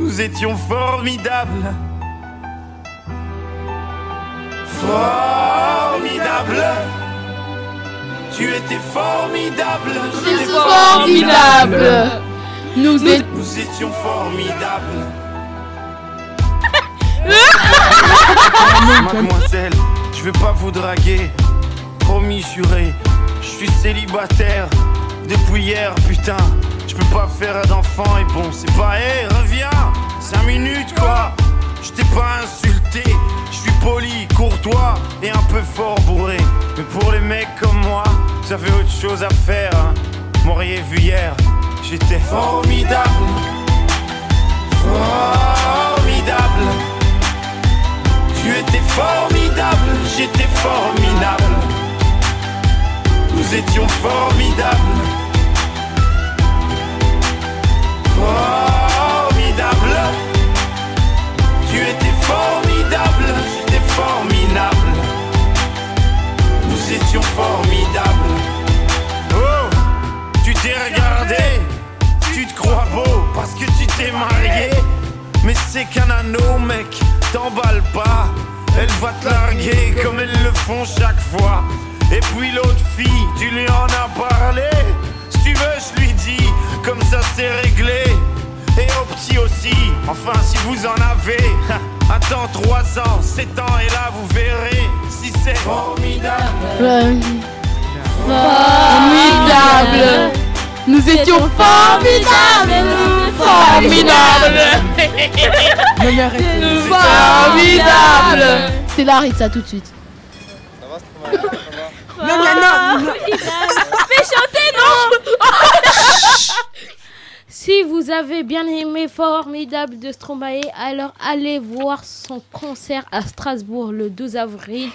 Nous étions formidables Formidable Tu étais formidable, j'étais Formidable. Nous êtes- Nous étions formidables Mademoiselle, je vais pas vous draguer. Promis juré, je suis célibataire depuis hier, putain. Je peux pas faire d'enfant et bon, c'est pas, hé, reviens, 5 minutes quoi. Je t'ai pas insulté, je suis poli, courtois et un peu fort bourré. Mais pour les mecs comme moi, vous avez autre chose à faire. Hein. M'auriez vu hier, j'étais formidable. Formidable. Tu étais formidable, j'étais formidable. Nous étions formidables. Étais 7 ans et là vous verrez si c'est formidable. Formidable. Nous étions formidables. Formidables. Formidable. C'est la ça tout de suite. Non, non, non. Fais chanter, non? Si vous avez bien aimé Formidable de Stromae, alors allez voir son concert à Strasbourg le 12 avril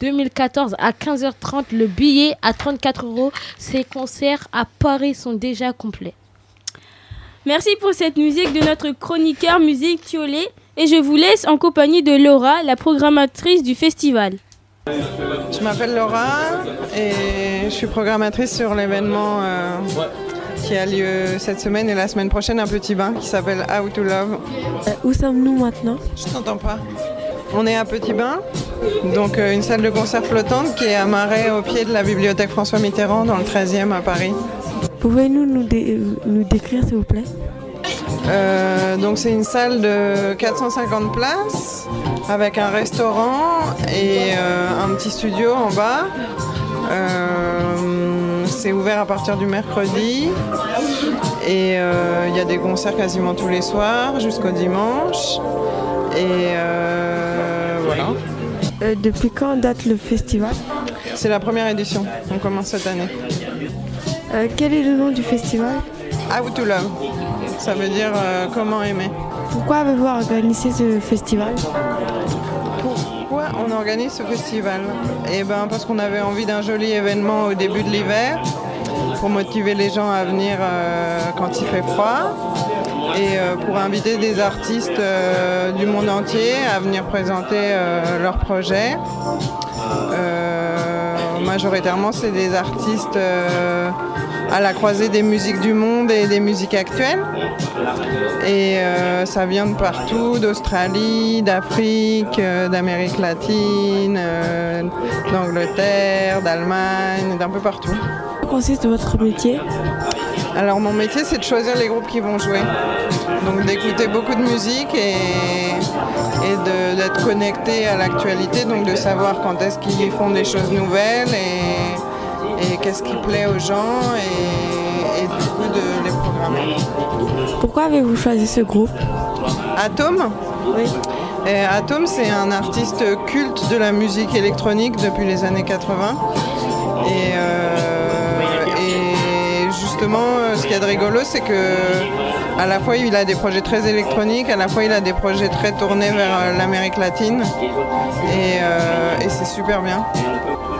2014 à 15h30. Le billet à 34 euros. Ses concerts à Paris sont déjà complets. Merci pour cette musique de notre chroniqueur musique Thiolet. Et je vous laisse en compagnie de Laura, la programmatrice du festival. Je m'appelle Laura et je suis programmatrice sur l'événement euh, qui a lieu cette semaine et la semaine prochaine à Petit Bain qui s'appelle How to Love. Euh, où sommes-nous maintenant? Je t'entends pas. On est à Petit Bain, donc euh, une salle de concert flottante qui est amarrée au pied de la bibliothèque François Mitterrand dans le 13e à Paris. Pouvez-vous nous, dé- nous décrire s'il vous plaît? Euh, donc c'est une salle de 450 places avec un restaurant et euh, un petit studio en bas. Euh, c'est ouvert à partir du mercredi et euh, il y a des concerts quasiment tous les soirs jusqu'au dimanche. Et euh, voilà. Euh, Depuis quand date le festival C'est la première édition, on commence cette année. Quel est le nom du festival How to love, ça veut dire comment aimer. Pourquoi avez-vous organisé ce festival organise ce festival Eh ben parce qu'on avait envie d'un joli événement au début de l'hiver pour motiver les gens à venir euh, quand il fait froid et euh, pour inviter des artistes euh, du monde entier à venir présenter leurs projets. Majoritairement, c'est des artistes à la croisée des musiques du monde et des musiques actuelles. Et euh, ça vient de partout, d'Australie, d'Afrique, euh, d'Amérique latine, euh, d'Angleterre, d'Allemagne, d'un peu partout. Quoi consiste votre métier? Alors mon métier c'est de choisir les groupes qui vont jouer. Donc d'écouter beaucoup de musique et, et d'être connecté à l'actualité, donc de savoir quand est-ce qu'ils font des choses nouvelles et, et qu'est-ce qui plaît aux gens et, et du coup de les programmer. Pourquoi avez-vous choisi ce groupe Atom Oui. Atom, c'est un artiste culte de la musique électronique depuis les années 80. Et, euh, et justement, ce qu'il y a de rigolo, c'est que à la fois il a des projets très électroniques, à la fois il a des projets très tournés vers euh, l'Amérique latine. Et, euh, et c'est super bien.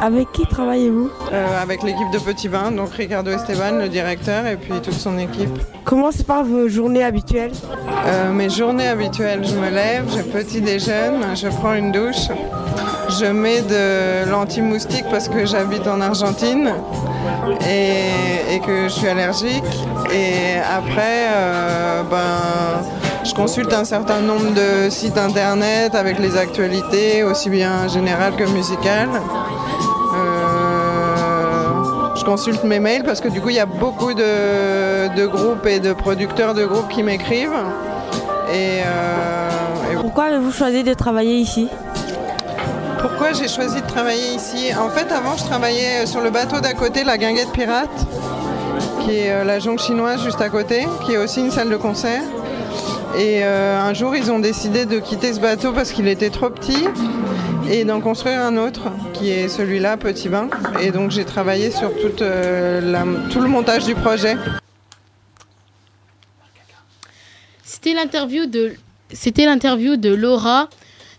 Avec qui travaillez-vous Euh, Avec l'équipe de Petit Bain, donc Ricardo Esteban, le directeur, et puis toute son équipe. Comment se passent vos journées habituelles Euh, mes journées habituelles, je me lève, je petit déjeune, je prends une douche, je mets de l'anti-moustique parce que j'habite en Argentine et, que je suis allergique. Et après, euh, ben, je consulte un certain nombre de sites internet avec les actualités, aussi bien générales que musicales. Euh, je consulte mes mails parce que du coup il y a beaucoup de, de groupes et de producteurs de groupes qui m'écrivent. Et, euh, Pourquoi avez-vous choisi de travailler ici? Pourquoi j'ai choisi de travailler ici En fait, avant, je travaillais sur le bateau d'à côté, la Guinguette Pirate, qui est euh, la jonque chinoise juste à côté, qui est aussi une salle de concert. Et euh, un jour, ils ont décidé de quitter ce bateau parce qu'il était trop petit et d'en construire un autre, qui est celui-là, Petit Bain. Et donc, j'ai travaillé sur euh, tout le montage du projet. C'était l'interview de, c'était l'interview de Laura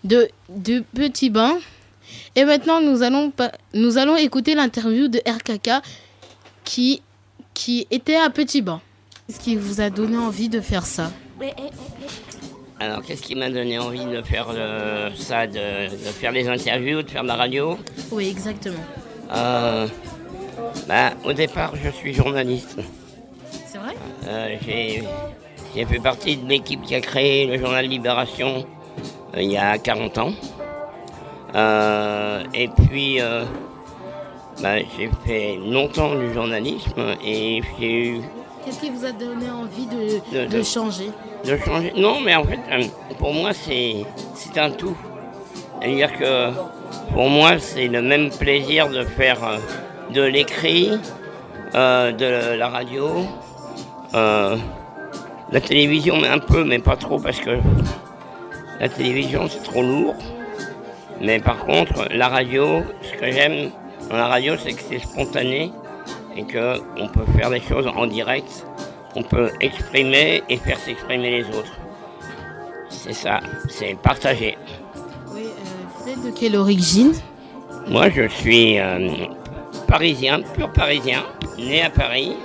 de, de Petit Bain. Et maintenant, nous allons, pa- nous allons écouter l'interview de RKK qui, qui était à Petit Bain. Qu'est-ce qui vous a donné envie de faire ça? Alors, qu'est-ce qui m'a donné envie de faire le- ça, de, de faire les interviews, de faire de la radio? Oui, exactement. Euh, bah, Au départ, je suis journaliste. C'est vrai? Euh, j'ai, fait partie de l'équipe qui a créé le journal Libération il y a 40 ans. Euh, et puis, euh, bah, j'ai fait longtemps du journalisme et j'ai eu Qu'est-ce qui vous a donné envie de, De- de de- changer? De changer Non, mais en fait, euh, pour moi, c'est c'est un tout. C'est-à-dire que pour moi, c'est le même plaisir de faire de l'écrit, euh, de la radio, la télévision, mais un peu, mais pas trop, parce que la télévision, c'est trop lourd. Mais par contre, la radio, ce que j'aime dans la radio, c'est que c'est spontané et qu'on peut faire des choses en direct. On peut exprimer et faire s'exprimer les autres. C'est ça, c'est partager. Vous êtes de quelle origine? Moi, je suis euh, parisien, pur parisien, né à Paris.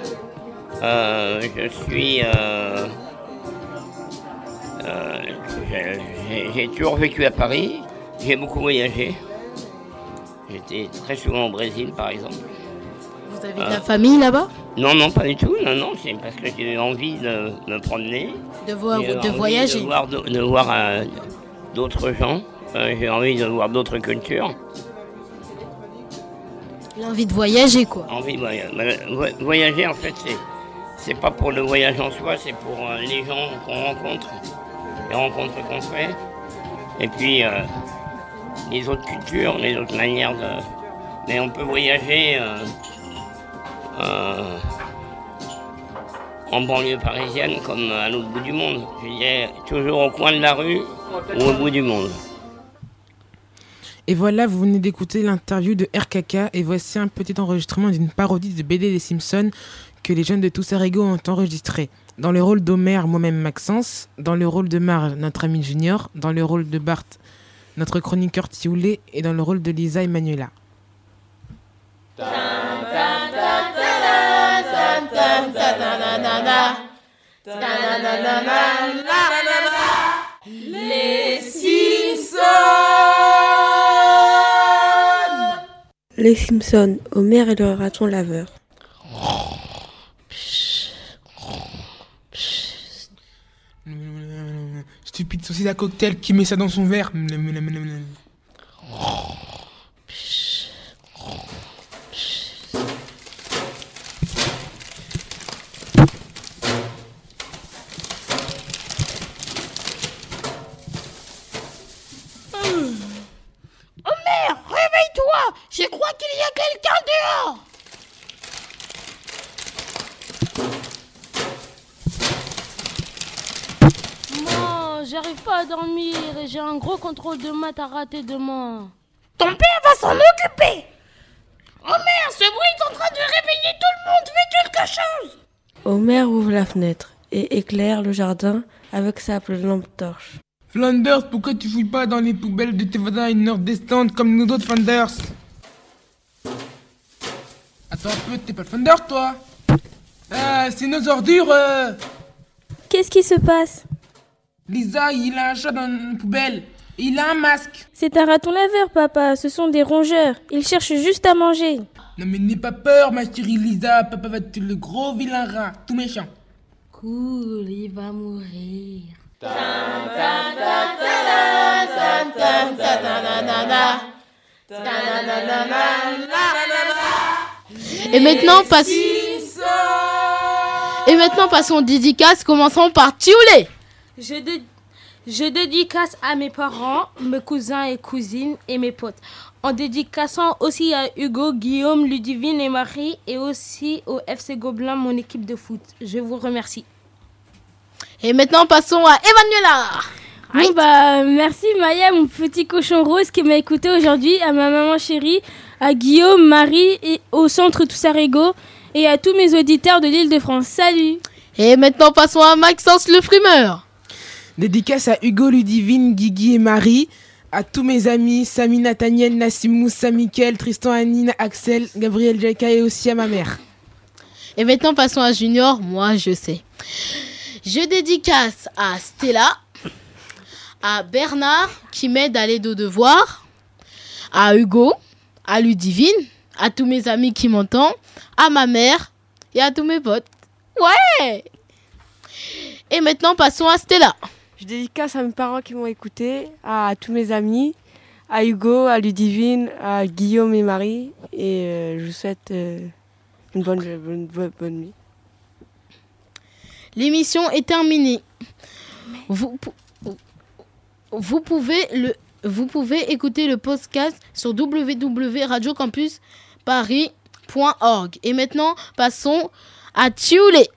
Euh, je suis. euh, euh, j'ai- toujours vécu à Paris. J'ai beaucoup voyagé. J'étais très souvent au Brésil, par exemple. Vous avez de Euh, la famille là-bas? Non, non, pas du tout. Non, non, c'est parce que j'ai eu envie de me promener. De, voir, de voyager De voir, de- de voir, euh, d'autres gens. Euh, j'ai envie de voir d'autres cultures. L'envie de voyager quoi. Envie de voyager. Voyager, en fait, c'est, c'est pas pour le voyage en soi, c'est pour euh, les gens qu'on rencontre, les rencontres qu'on fait. Et puis, euh, les autres cultures, les autres manières de. Mais on peut voyager euh, euh, en banlieue parisienne comme à l'autre bout du monde. Je dirais toujours au coin de la rue ou au bout du monde. Et voilà, vous venez d'écouter l'interview de RKK et voici un petit enregistrement d'une parodie de BD des Simpsons que les jeunes de Toussarigo ont enregistré. Dans le rôle d'Homer, moi-même Maxence, dans le rôle de Marge, notre ami Junior, dans le rôle de Bart, notre chroniqueur Tioulé et dans le rôle de Lisa et Manuela. Les Simpsons Les Simpsons, Homer et le raton laveur. Stupide saucisse à cocktail qui met ça dans son verre. Homer, réveille-toi Je crois qu'il y a quelqu'un dehors Moi, j'arrive pas à dormir et j'ai un gros contrôle de maths à rater demain. Ton père va s'en occuper Homer, ce bruit est en train de réveiller tout le monde Fais quelque chose Homer ouvre la fenêtre et éclaire le jardin avec sa lampe torche. Flanders, pourquoi tu fouilles pas dans les poubelles de tes voisins à une heure descente comme nous autres Flanders? Attends un peu, t'es pas le Flanders toi? Ah, c'est nos ordures euh. Qu'est-ce qui se passe? Lisa, il a un chat dans une poubelle. Il a un masque. C'est un raton laveur, papa. Ce sont des rongeurs. Ils cherchent juste à manger. Non mais n'aie pas peur, ma chérie Lisa. Papa va être le gros vilain rat, tout méchant. Cool, il va mourir. Et maintenant, passe... Et maintenant, passons aux dédicaces. Commençons par Tioulé. Je, je dédicace à mes parents, mes cousins et cousines et mes potes. En dédicaçant aussi à Hugo, Guillaume, Ludivine et Marie et aussi au FC Gobelin, mon équipe de foot. Je vous remercie. Et maintenant, passons à Emmanuela. Bon bah merci Maya, mon petit cochon rose qui m'a écouté aujourd'hui, à ma maman chérie, à Guillaume, Marie et au centre Toussarego et à tous mes auditeurs de l'île de France. Salut Et maintenant, passons à Maxence le frimeur. Dédicace à Hugo, Ludivine, Guigui et Marie. À tous mes amis, Samy, Nathaniel, Nassim, Moussa, Mickaël, Tristan, Anine, Axel, Gabriel, Jaka et aussi à ma mère. Et maintenant, passons à Junior. Moi, je sais. Je dédicace à Stella, à Bernard qui m'aide à l'aide aux devoirs, à Hugo, à Ludivine, à tous mes amis qui m'entendent, à ma mère et à tous mes potes. Ouais Et maintenant, passons à Stella. Je dédicace à mes parents qui m'ont écouté, à tous mes amis, à Hugo, à Ludivine, à Guillaume et Marie. Et euh, je vous souhaite euh, une bonne, bonne, bonne, nuit. L'émission est terminée. Vous, vous, pouvez le, vous pouvez écouter le podcast sur www.radiocampusparis.org. Et maintenant, passons à Tioulé.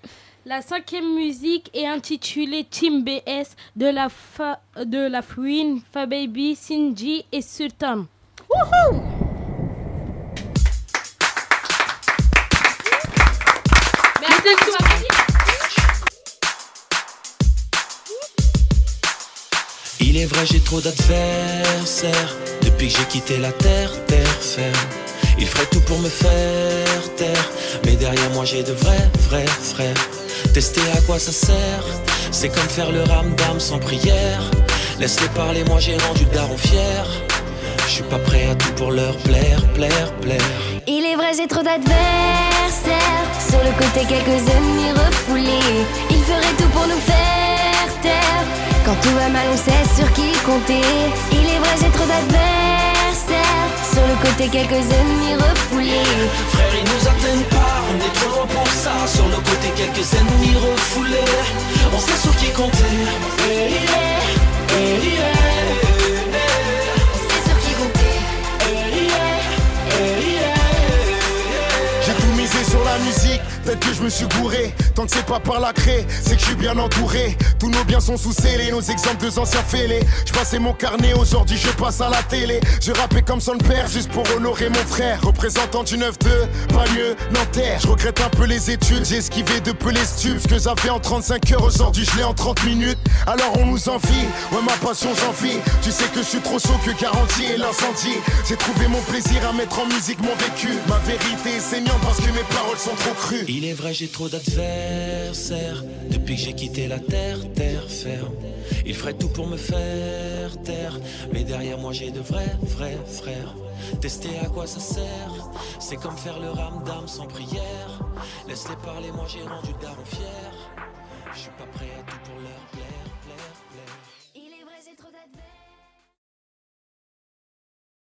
La cinquième musique est intitulée Team BS de la, fa de la Fouine, Fababy, Sinji et Sultan. Wouhou Il est vrai, j'ai trop d'adversaires. Depuis que j'ai quitté la terre, terre ferme. Ils feraient tout pour me faire taire. Mais derrière moi, j'ai de vrais, vrais frères. Tester à quoi ça sert C'est comme faire le ramdam sans prière. Laisse-les parler, moi j'ai rendu daron fier. Je suis pas prêt à tout pour leur plaire, plaire, plaire. Il est vrai, j'ai trop d'adversaires. Sur le côté, quelques ennemis refoulés. Ils feraient tout pour nous faire taire. Quand tout va mal, on sait sur qui compter. Il est vrai, j'ai trop d'adversaires. Sur le côté, quelques ennemis refoulés. Frère, ils nous atteignent pas, on est trop loin pour ça. Sur nos côtés, quelques ennemis refoulés. On sait sur qui compter. Eh, yeah, eh, yeah, sur la musique, peut-être que je me suis gouré. Tant que c'est pas par la craie, c'est que je suis bien entouré. Tous nos biens sont sous scellés, nos exemples de anciens fêlés. Je passais mon carnet, aujourd'hui je passe à la télé. Je rappais comme son père juste pour honorer mon frère. Représentant du 9-2, pas mieux, Nanterre. Je regrette un peu les études, j'ai esquivé de peu les stupes. Ce que j'avais en 35 heures, aujourd'hui je l'ai en 30 minutes. Alors on nous envie, ouais ma passion j'en vis. Tu sais que je suis trop chaud que garantie et l'incendie. J'ai trouvé mon plaisir à mettre en musique mon vécu. Ma vérité est saignante parce que mes paroles sont trop crues. Il est vrai, j'ai trop d'adversaires. Depuis que j'ai quitté la terre, terre ferme. Ils feraient tout pour me faire taire. Mais derrière moi, j'ai de vrais, vrais frères. Tester à quoi ça sert? C'est comme faire le ramdam sans prière. Laisse-les parler, moi j'ai rendu daron fier. Je suis pas prêt à tout pour leur